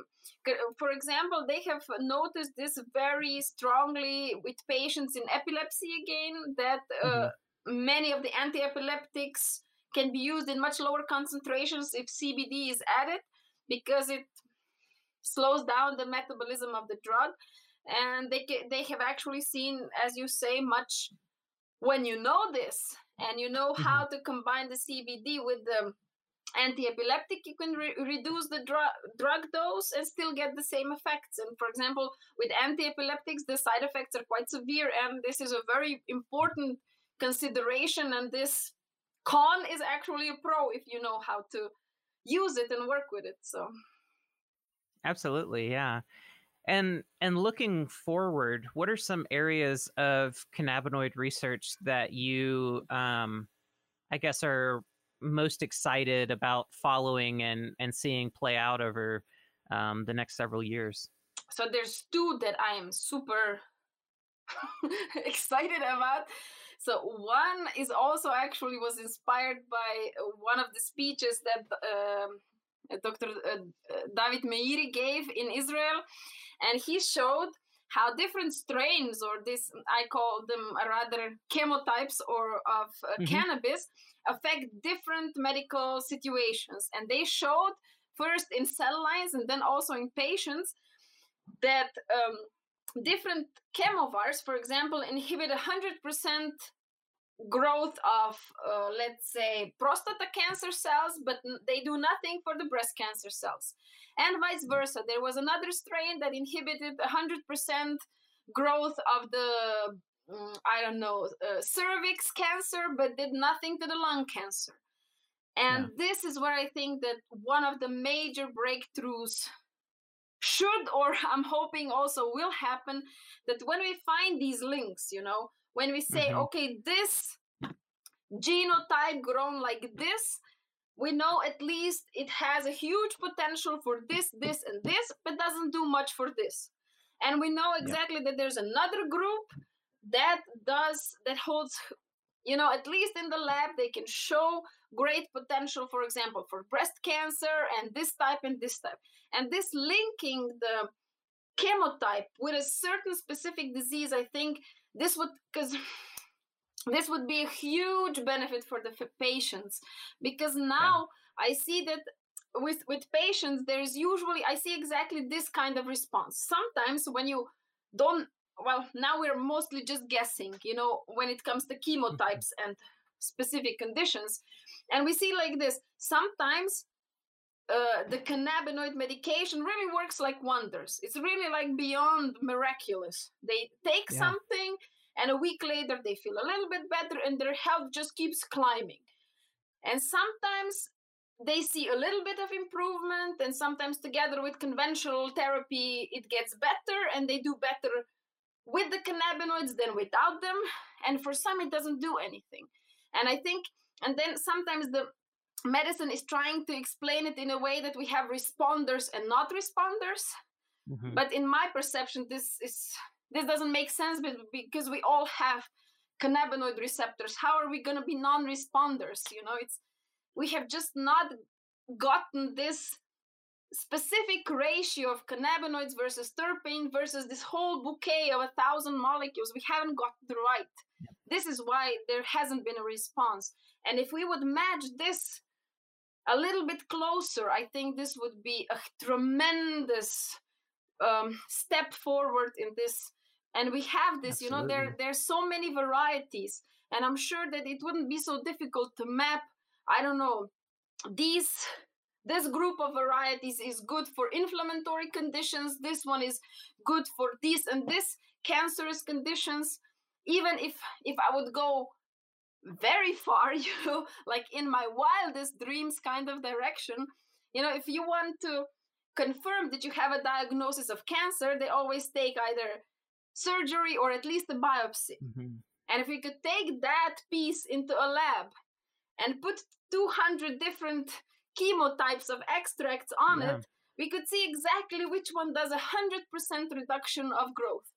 for example, they have noticed this very strongly with patients in epilepsy again, that uh, mm-hmm. many of the anti epileptics can be used in much lower concentrations if CBD is added because it slows down the metabolism of the drug and they they have actually seen as you say much when you know this and you know mm-hmm. how to combine the CBD with the anti-epileptic you can re- reduce the dr- drug dose and still get the same effects. And for example with anti-epileptics the side effects are quite severe and this is a very important consideration and this con is actually a pro if you know how to use it and work with it so. Absolutely yeah and and looking forward what are some areas of cannabinoid research that you um i guess are most excited about following and and seeing play out over um, the next several years? So there's two that I am super [LAUGHS] excited about. So one is also actually was inspired by uh, one of the speeches that um, Dr. Uh, Dedi Meiri gave in Israel, and he showed how different strains or this i call them rather chemotypes or of uh, mm-hmm. cannabis affect different medical situations and they showed first in cell lines and then also in patients that um, different chemovars for example inhibit 100% growth of uh, let's say prostate cancer cells but they do nothing for the breast cancer cells. And vice versa there was another strain that inhibited 100% growth of the um, i don't know uh, cervix cancer but did nothing to the lung cancer. And yeah. this is where i think that one of the major breakthroughs should or i'm hoping also will happen that when we find these links you know when we say mm-hmm. okay this genotype grown like this we know at least it has a huge potential for this this and this but doesn't do much for this and we know exactly yeah. that there's another group that does that holds you know at least in the lab they can show great potential for example for breast cancer and this type and this type and this linking the chemotype with a certain specific disease i think this would because [LAUGHS] this would be a huge benefit for the patients because now yeah. i see that with with patients there's usually i see exactly this kind of response. Sometimes when you don't well now we're mostly just guessing you know when it comes to mm-hmm. chemotypes and specific conditions and we see like this. Sometimes uh, the cannabinoid medication really works like wonders. It's really like beyond miraculous. They take yeah. something and a week later they feel a little bit better and their health just keeps climbing. And sometimes they see a little bit of improvement and sometimes together with conventional therapy it gets better and they do better with the cannabinoids than without them. And for some it doesn't do anything. And i think and then sometimes the medicine is trying to explain it in a way that we have responders and not responders. Mm-hmm. but in my perception this is this doesn't make sense because we all have cannabinoid receptors. How are we going to be non-responders you know? It's we have just not gotten this specific ratio of cannabinoids versus terpene versus this whole bouquet of a thousand molecules. We haven't got the right. This is why there hasn't been a response. And if we would match this a little bit closer i think this would be a tremendous um, step forward in this and we have this Absolutely. you know there there's so many varieties and i'm sure that it wouldn't be so difficult to map i don't know these this group of varieties is good for inflammatory conditions this one is good for this and this cancerous conditions even if if i would go very far [LAUGHS] you like in my wildest dreams kind of direction you know if you want to confirm that you have a diagnosis of cancer they always take either surgery or at least a biopsy. Mm-hmm. And if we could take that piece into a lab and put 200 different chemotypes of extracts on yeah. it, we could see exactly which one does a 100% reduction of growth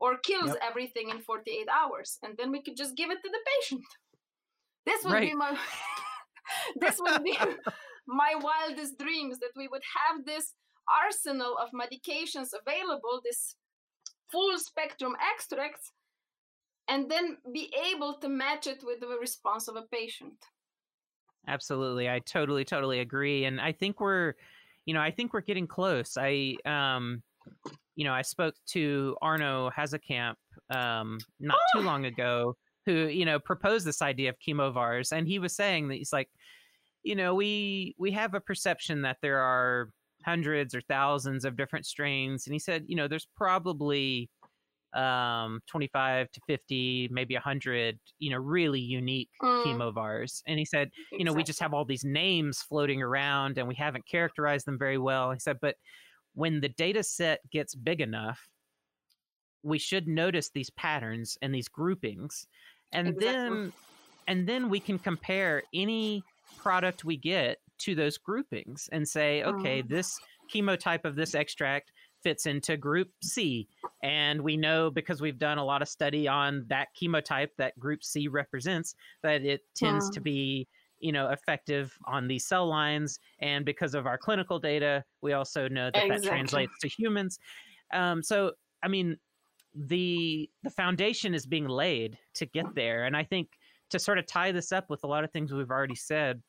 or kills yep. everything in 48 hours. And then we could just give it to the patient. This would right. be my this would be [LAUGHS] [LAUGHS] my wildest dreams that we would have this arsenal of medications available, this full spectrum extracts and then be able to match it with the response of a patient. Absolutely. I totally, totally agree. And I think we're, you know, I think we're getting close. I, um, you know, I spoke to Arno Hazekamp um, not too long ago, who, you know, proposed this idea of chemovars. And he was saying that he's like, you know, we we have a perception that there are hundreds or thousands of different strains, and he said, you know, there's probably um 25 to 50 maybe 100 you know really unique Mm. chemovars and he said you know we just have all these names floating around and we haven't characterized them very well he said but when the data set gets big enough we should notice these patterns and these groupings and Exactly. then and then we can compare any product we get to those groupings and say okay Mm. this chemotype of this extract fits into group C and we know because we've done a lot of study on that chemotype that group C represents that it tends to Mm. be you know effective on these cell lines and because of our clinical data we also know that that translates to humans um, so i mean the the foundation is being laid to get there and i think to sort of tie this up with a lot of things we've already said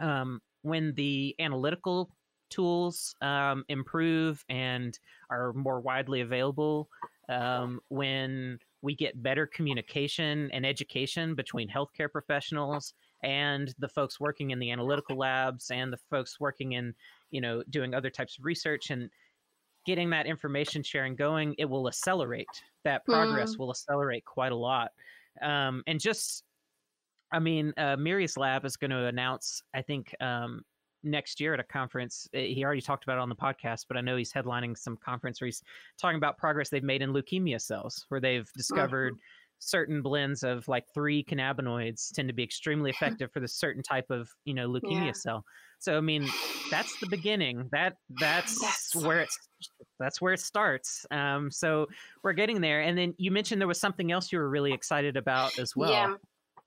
um, when the analytical tools um, improve and are more widely available um, when we get better communication and education between healthcare professionals and the folks working in the analytical labs and the folks working in you know doing other types of research and getting that information sharing going it will accelerate that progress will accelerate quite a lot. Um, and just i mean uh, Meiri's lab is going to announce i think um, next year at a conference uh, he already talked about it on the podcast but i know he's headlining some conference where he's talking about progress they've made in leukemia cells where they've discovered certain blends of like three cannabinoids tend to be extremely [LAUGHS] effective for the certain type of you know leukemia Yeah. cell so i mean that's the beginning. That that's, That's- where it's that's where it starts. Um so we're getting there. And then you mentioned there was something else you were really excited about as well. Yeah.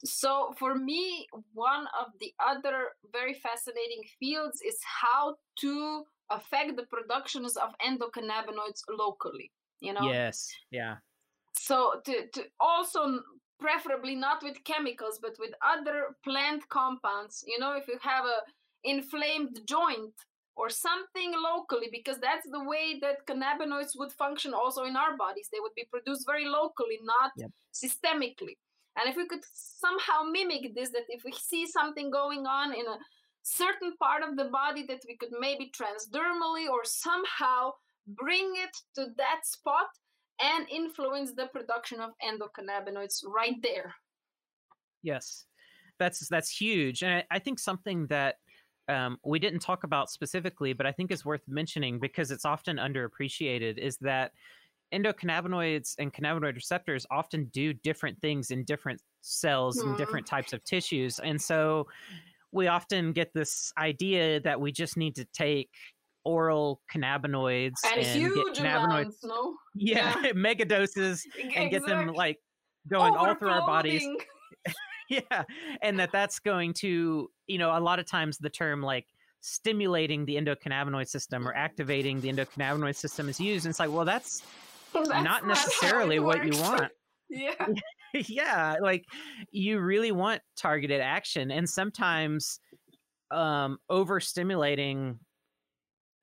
So for me, one of the other very fascinating fields is how to affect the productions of endocannabinoids locally. You know, yes. Yeah. So to, to also preferably not with chemicals but with other plant compounds. You know if you have a inflamed joint or something locally because that's the way that cannabinoids would function also in our bodies they would be produced very locally not Yep. systemically and if we could somehow mimic this that if we see something going on in a certain part of the body that we could maybe transdermally or somehow bring it to that spot and influence the production of endocannabinoids right there. Yes, that's that's huge, and I, I think something that um, we didn't talk about specifically, but I think is worth mentioning because it's often underappreciated, is that endocannabinoids and cannabinoid receptors often do different things in different cells and Hmm. different types of tissues, and so we often get this idea that we just need to take oral cannabinoids And, get huge cannabinoids, amounts, no? [LAUGHS] yeah, mega doses, [LAUGHS] and get them like going all through our bodies. [LAUGHS] yeah and that that's going to you know a lot of times the term like stimulating the endocannabinoid system or activating the endocannabinoid system is used and it's like well that's That's not necessarily what you want [LAUGHS] yeah. [LAUGHS] yeah like you really want targeted action and sometimes um overstimulating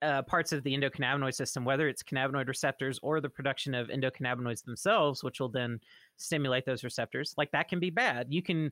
uh, parts of the endocannabinoid system, whether it's cannabinoid receptors or the production of endocannabinoids themselves, which will then stimulate those receptors, like that can be bad. You can,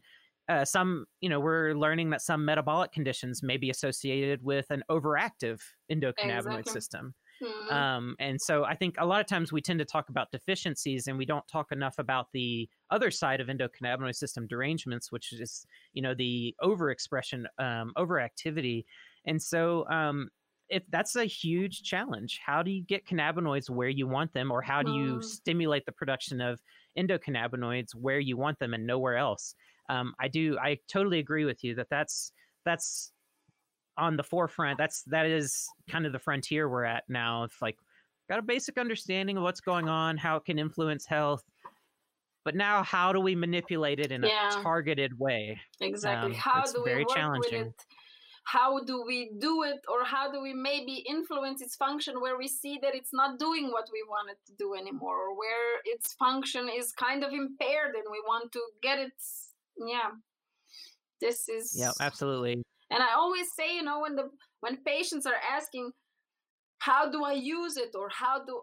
uh, some, you know, we're learning that some metabolic conditions may be associated with an overactive endocannabinoid Exactly. system. Mhm. Um, and so I think a lot of times we tend to talk about deficiencies and we don't talk enough about the other side of endocannabinoid system derangements, which is, you know, the overexpression, um, overactivity. And so um, if that's a huge challenge, how do you get cannabinoids where you want them, or how do you Mm. stimulate the production of endocannabinoids where you want them and nowhere else? Um, I do. I totally agree with you that that's that's on the forefront. That's that is kind of the frontier we're at now. It's like got a basic understanding of what's going on, how it can influence health, but now how do we manipulate it in Yeah. a targeted way? Exactly. Um, how do we very work challenging. with it? How do we do it, or how do we maybe influence its function where we see that it's not doing what we want it to do anymore, or where its function is kind of impaired and we want to get it? Yeah, this is Yeah, absolutely. and I always say, you know, when the when patients are asking, how do I use it, or how do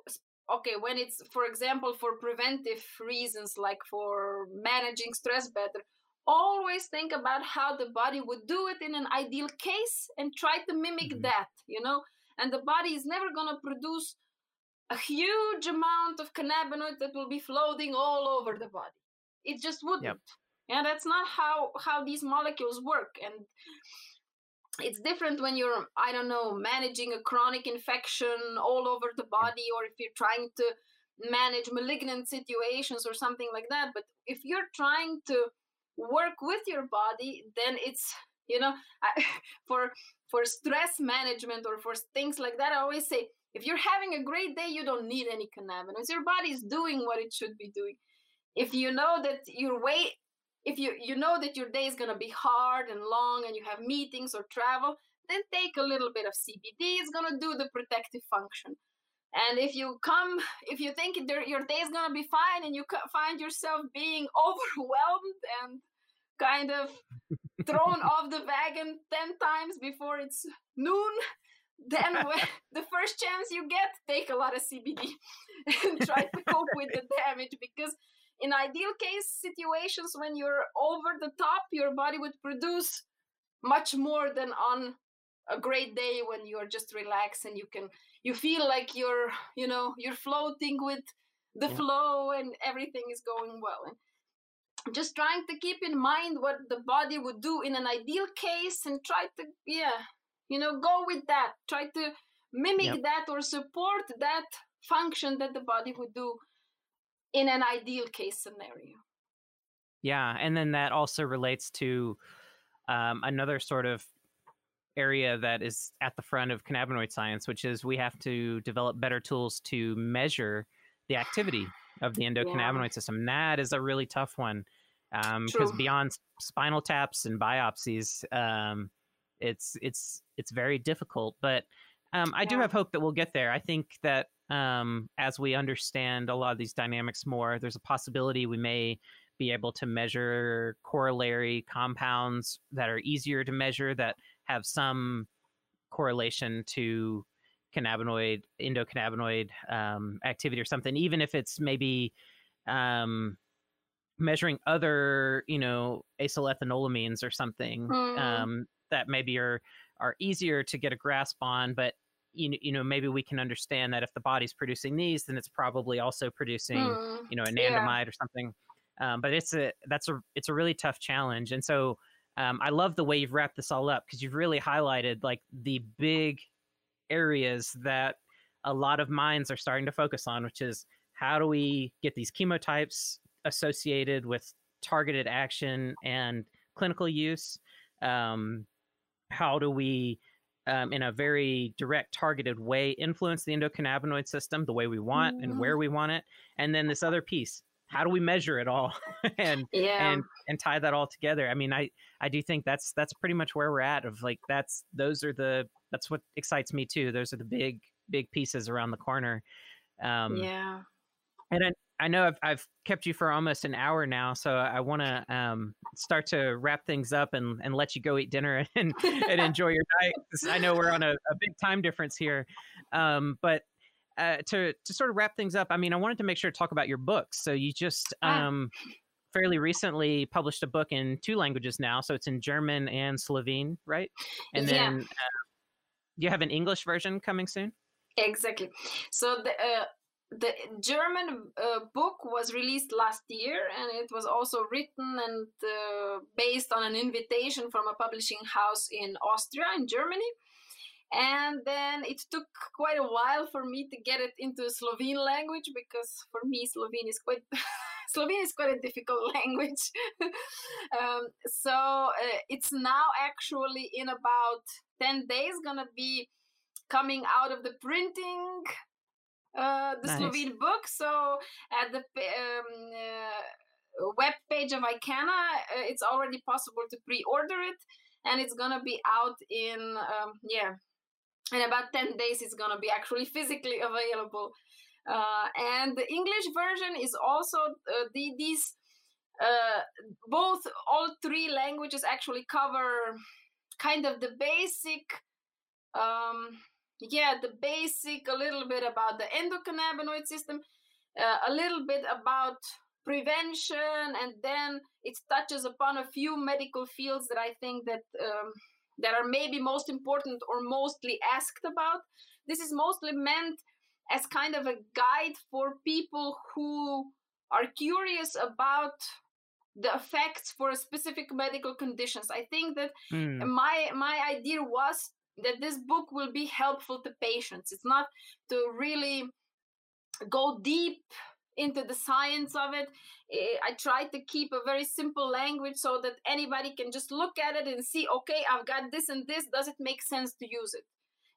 okay, when it's for example for preventive reasons, like for managing stress better, always think about how the body would do it in an ideal case and try to mimic mm-hmm. that, you know. And the body is never going to produce a huge amount of cannabinoid that will be floating all over the body. It just wouldn't. Yep. And that's not how how these molecules work. And it's different when you're i don't know managing a chronic infection all over the body or if you're trying to manage malignant situations or something like that but if you're trying to work with your body then it's you know I, [LAUGHS] for for stress management or for things like that i always say if you're having a great day you don't need any cannabinoids. Your body is doing what it should be doing. If you know that your way if you you know that your day is going to be hard and long and you have meetings or travel then take a little bit of cbd it's going to do the protective function and if you come if you think your day is going to be fine and you find yourself being [LAUGHS] overwhelmed and kind of thrown off the wagon 10 times before it's noon then [LAUGHS] the first chance you get take a lot of cbd [LAUGHS] and try to cope with the damage because in ideal case situations when you're over the top your body would produce much more than on a great day when you're just relaxed and you can you feel like you're you know you're floating with the yeah. flow and everything is going well and just trying to keep in mind what the body would do in an ideal case and try to yeah you know go with that try to mimic yep. that or support that function that the body would do in an ideal case scenario. Yeah, and then that also relates to um, another sort of area that is at the front of cannabinoid science, which is we have to develop better tools to measure the activity of the [SIGHS] endocannabinoid yeah. system. That is a really tough one because um, beyond spinal taps and biopsies, um, it's it's it's very difficult. But um, I yeah. do have hope that we'll get there. I think that um, as we understand a lot of these dynamics more, there's a possibility we may be able to measure corollary compounds that are easier to measure that have some correlation to cannabinoid endocannabinoid um, activity or something even if it's maybe um, measuring other you know acylethanolamines or something mm. um, that maybe are are easier to get a grasp on but you know, you know maybe we can understand that if the body's producing these then it's probably also producing mm, you know anandamide yeah. or something um, but it's a that's a it's a really tough challenge and so um, i love the way you've wrapped this all up because you've really highlighted like the big areas that a lot of minds are starting to focus on which is how do we get these chemotypes associated with targeted action and clinical use um, how do we um, in a very direct, targeted way, influence the endocannabinoid system the way we want mm-hmm. and where we want it. And then this other piece, how do we measure it all [LAUGHS] and yeah. and and tie that all together? I mean, I I do think that's that's pretty much where we're at. Of like that's those are the that's what excites me too. Those are the big big pieces around the corner. Um, yeah. And I, I know I've, I've kept you for almost an hour now, so I want to um, start to wrap things up and, and let you go eat dinner [LAUGHS] and, and [LAUGHS] enjoy your night. I know we're on a, a big time difference here, um, but uh, to to sort of wrap things up, I mean, I wanted to make sure to talk about your books. So you just ah. um, fairly recently published a book in two languages now, so it's in German and Slovene, right? And then yeah. uh, you have an English version coming soon. Exactly. So the uh, the German uh, book was released last year, and it was also written and uh, based on an invitation from a publishing house in Austria, in Germany. And then it took quite a while for me to get it into Slovene language because for me Slovene is quite [LAUGHS] Slovene is quite a difficult [LAUGHS] language. um, so uh, it's now actually in about ten days gonna be coming out of the printing uh, the nice. Slovene book. So at the um, uh, web page of ICANNA, uh, it's already possible to pre-order it, and it's gonna be out in um, yeah, in about ten days. It's gonna be actually physically [LAUGHS] available. Uh, and the English version is also uh, the, these uh, both all three languages actually cover kind of the basic um, yeah, the basic, a little bit about the endocannabinoid system, uh, a little bit about prevention, and then it touches upon a few medical fields that I think that um, that are maybe most important or mostly asked about. This is mostly meant as kind of a guide for people who are curious about the effects for specific medical conditions. I think that mm. my my idea was that this book will be helpful to patients. It's not to really go deep into the science of it. I tried to keep a very simple language so that anybody can just look at it and see, okay, I've got this and this. Does it make sense to use it?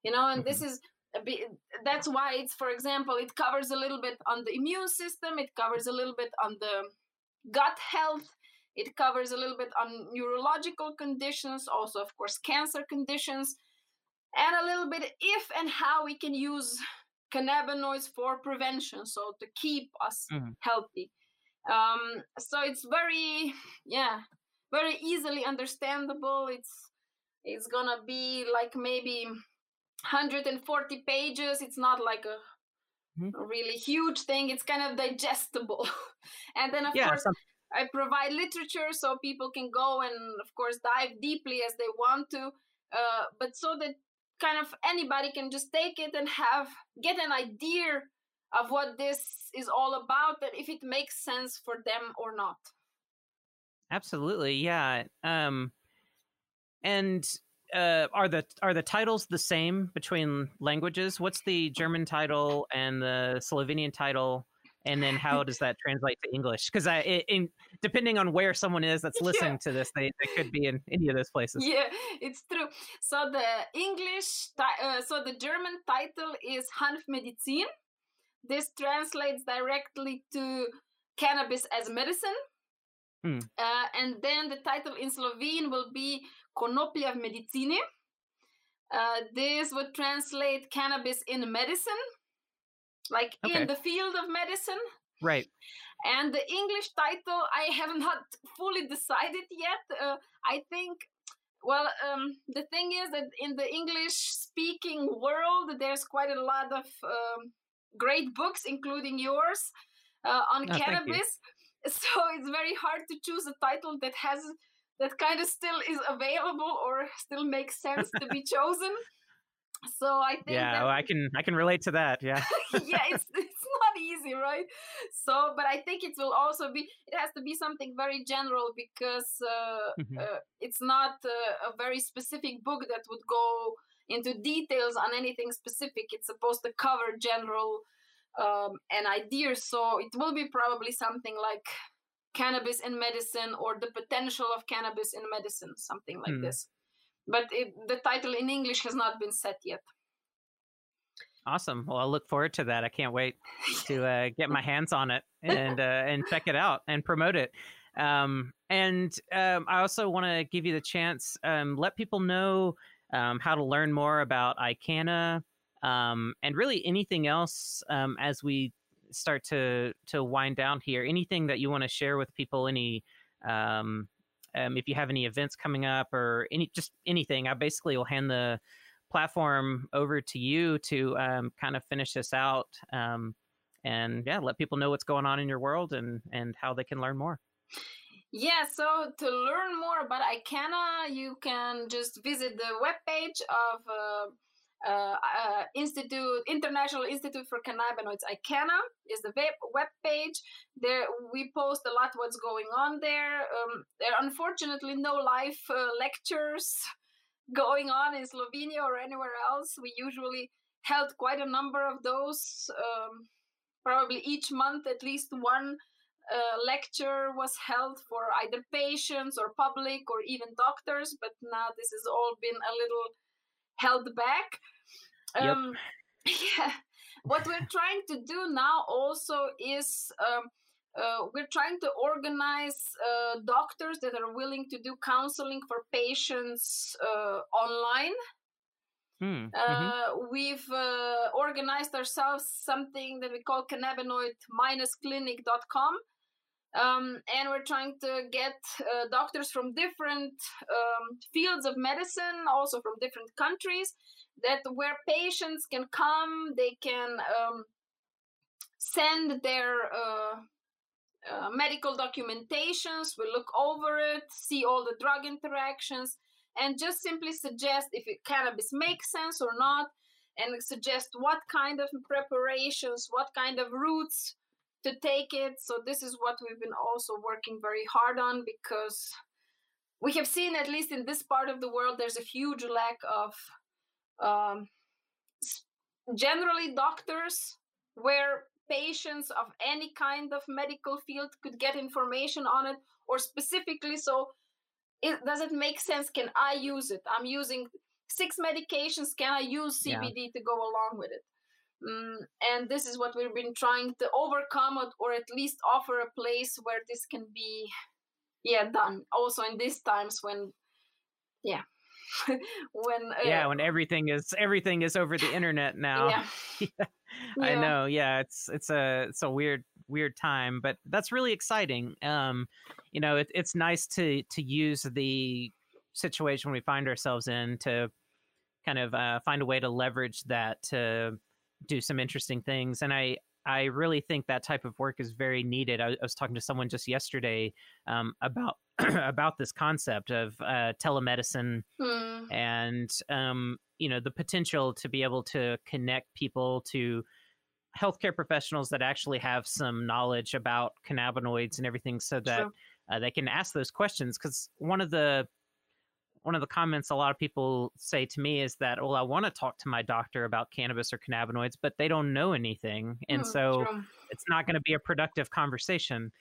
You know, and mm-hmm. this is bit, that's why it's, for example, it covers a little bit on the immune system. It covers a little bit on the gut health. It covers a little bit on neurological conditions, also, of course, cancer conditions, and a little bit if and how we can use cannabinoids for prevention, so to keep us mm-hmm. healthy. Um, so it's very, yeah, very easily understandable. It's it's gonna be like maybe 140 pages. It's not like a mm-hmm. really huge thing. It's kind of digestible. [LAUGHS] and then of yeah, course some- I provide literature so people can go and of course dive deeply as they want to. Uh, but so that kind of anybody can just take it and have get an idea of what this is all about and if it makes sense for them or not. Absolutely yeah um and uh, are the are the titles the same between languages? What's the german title and the slovenian title and then how does that translate to english? Because i in depending on where someone is that's [LAUGHS] listening yeah. to this they, they could be in any of those places. Yeah it's true. So the english uh, so the german title is hanfmedizin this translates directly to cannabis as medicine. Hmm. uh, and then the title in slovene will be konoplja v medicini uh, this would translate cannabis in medicine like okay. in the field of medicine. Right. And the English title, I have not fully decided yet. Uh, I think, well, um, the thing is that in the English speaking world, there's quite a lot of um, great books, including yours, uh, on oh, cannabis. [LAUGHS] So it's very hard to choose a title that has that kind of still is available or still makes sense to be chosen so i think yeah that, well, i can i can relate to that yeah. [LAUGHS] Yeah it's [LAUGHS] it's not easy right? So but i think it will also be it has to be something very general because uh, mm-hmm. uh, it's not uh, a very specific book that would go into details on anything specific. It's supposed to cover general um, an idea so it will be probably something like cannabis in medicine or the potential of cannabis in medicine something like mm. this but it, the title in English has not been set yet. Awesome. Well, I'll look forward to that. I can't wait [LAUGHS] to uh, get my hands on it [LAUGHS] and uh, and check it out and promote it. Um, and um, I also want to give you the chance, um, let people know um, how to learn more about ICANNA um, and really anything else um, as we start to to wind down here. Anything that you want to share with people? Any um, if you have any events coming up or any just anything, I basically will hand the platform over to you to um, kind of finish this out um, and yeah, let people know what's going on in your world and and how they can learn more. Yeah, so to learn more about ICANNA, you can just visit the webpage of uh, uh, uh, Institute International Institute for Cannabinoids ICANNA is the web, page. There we post a lot what's going on there. Um, there are unfortunately no live uh, lectures [LAUGHS] going on in Slovenia or anywhere else. We usually held quite a number of those. Um, probably each month, at least one uh, lecture was held for either patients or public or even doctors. But now this has all been a little held back. Um, yep. [LAUGHS] Yeah. What we're trying to do now also is um, uh, we're trying to organize uh, doctors that are willing to do counseling for patients uh, online. Mm-hmm. We've uh, organized ourselves something that we call cannabinoid-clinic.com. Um, and we're trying to get uh, doctors from different um, fields of medicine, also from different countries, that where patients can come, they can um, send their uh, uh, medical documentations, we look over it, see all the drug interactions, and just simply suggest if it, cannabis makes sense or not, and suggest what kind of preparations, what kind of routes to take it. So this is what we've been also working very hard on because we have seen, at least in this part of the world, there's a huge lack of um, generally doctors where patients of any kind of medical field could get information on it or specifically so it, does it make sense? Can i use it? I'm using six medications. Can i use cbd yeah. to go along with it? Mm, and this is what we've been trying to overcome it, or at least offer a place where this can be yeah done. Also in these times when yeah [LAUGHS] when uh, yeah when everything is everything is over the internet now yeah. [LAUGHS] [LAUGHS] yeah. i know yeah it's it's a it's a weird weird time but that's really exciting um you know it, it's nice to to use the situation we find ourselves in to kind of uh, find a way to leverage that to do some interesting things and i I really think that type of work is very needed. I, I was talking to someone just yesterday um, about [CLEARS THROAT] about this concept of uh, telemedicine hmm. and um, you know the potential to be able to connect people to healthcare professionals that actually have some knowledge about cannabinoids and everything, so that uh, they can ask those questions. Because one of the one of the comments a lot of people say to me is that, well, I want to talk to my doctor about cannabis or cannabinoids, but they don't know anything. And mm, so true. it's not going to be a productive conversation.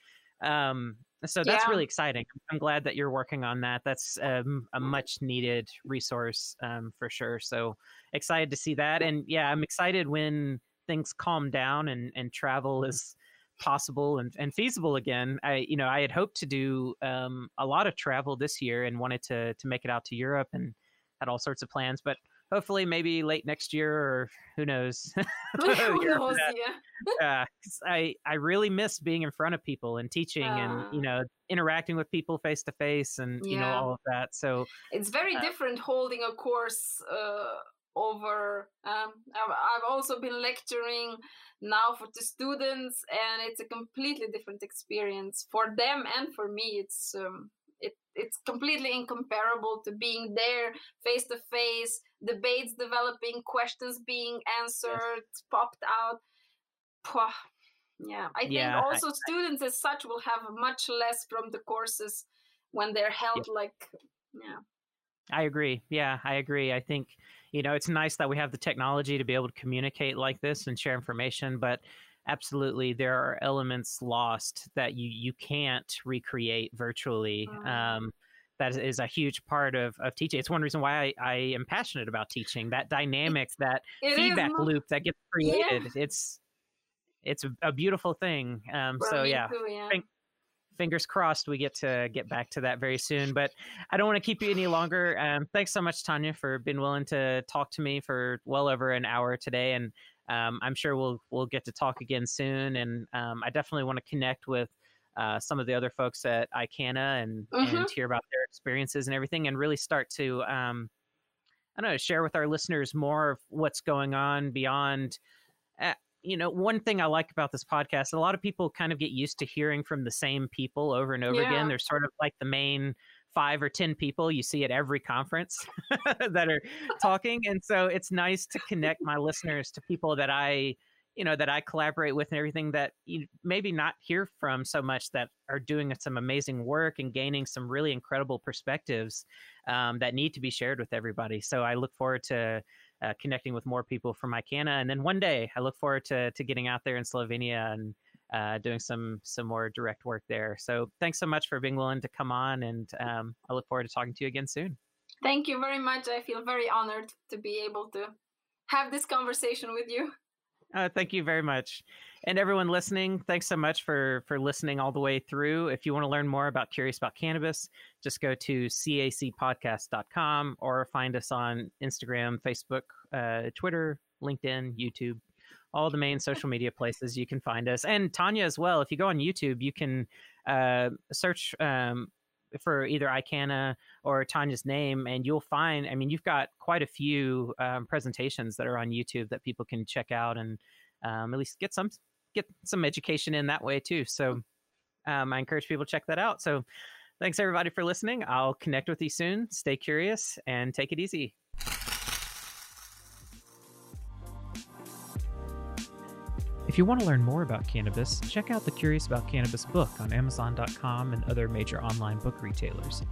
Um, so that's yeah. really exciting. I'm glad that you're working on that. That's um, a much needed resource um, for sure. So excited to see that. And yeah, I'm excited when things calm down and, and travel is possible and, and feasible again. I you know I had hoped to do um, a lot of travel this year and wanted to to make it out to Europe and had all sorts of plans, but hopefully maybe late next year or who knows. [LAUGHS] [LAUGHS] who knows yeah. uh, I I really miss being in front of people and teaching uh, and you uh. know interacting with people face to face and yeah. you know all of that. So it's very uh, different holding a course uh, over um, I've also been lecturing now for the students and it's a completely different experience for them and for me. It's um, it, it's completely incomparable to being there face to face debates developing questions being answered yes. popped out. Yeah. I think yeah, also I, students as such will have much less from the courses when they're held yeah. like yeah. I agree. Yeah i agree. I think you know, it's nice that we have the technology to be able to communicate like this and share information, but absolutely there are elements lost that you you can't recreate virtually. Um, that is a huge part of, of teaching. It's one reason why I, I am passionate about teaching. That dynamic, that it feedback loop that gets created. Yeah. It's it's a, a beautiful thing. Um, so yeah, too, yeah fingers crossed we get to get back to that very soon. But I don't want to keep you any longer. Um, thanks so much, Tanja, for being willing to talk to me for well over an hour today, and um, I'm sure we'll we'll get to talk again soon. And um, I definitely want to connect with. Uh, some of the other folks at ICANNA and, mm-hmm. and hear about their experiences and everything, and really start to, um, I don't know, share with our listeners more of what's going on beyond you know, one thing I like about this podcast, a lot of people kind of get used to hearing from the same people over and over yeah. again. They're sort of like the main five or 10 people you see at every conference [LAUGHS] that are talking. And so it's nice to connect my listeners to people that I, you know, that I collaborate with and everything that you maybe not hear from so much that are doing some amazing work and gaining some really incredible perspectives um, that need to be shared with everybody. So I look forward to uh, connecting with more people from ICANNA. And then one day, I look forward to to getting out there in Slovenia and uh, doing some some more direct work there. So thanks so much for being willing to come on, and um, I look forward to talking to you again soon. Thank you very much. I feel very honored to be able to have this conversation with you. Uh, thank you very much. And everyone listening, thanks so much for for listening all the way through. If you want to learn more about Curious About Cannabis, just go to cacpodcast.com or find us on Instagram, Facebook, uh, Twitter, LinkedIn, YouTube, all the main social media places you can find us. And Tanja as well. If you go on YouTube, you can uh, search um, for either ICANNA or Tanja's name, and you'll find. I mean, you've got quite a few um, presentations that are on YouTube that people can check out and um, at least get some get some education in that way too. So Um, I encourage people to check that out. So thanks everybody for listening. I'll connect with you soon. Stay curious and take it easy. If you want to learn more about cannabis, check out the Curious About Cannabis book on Amazon.com and other major online book retailers.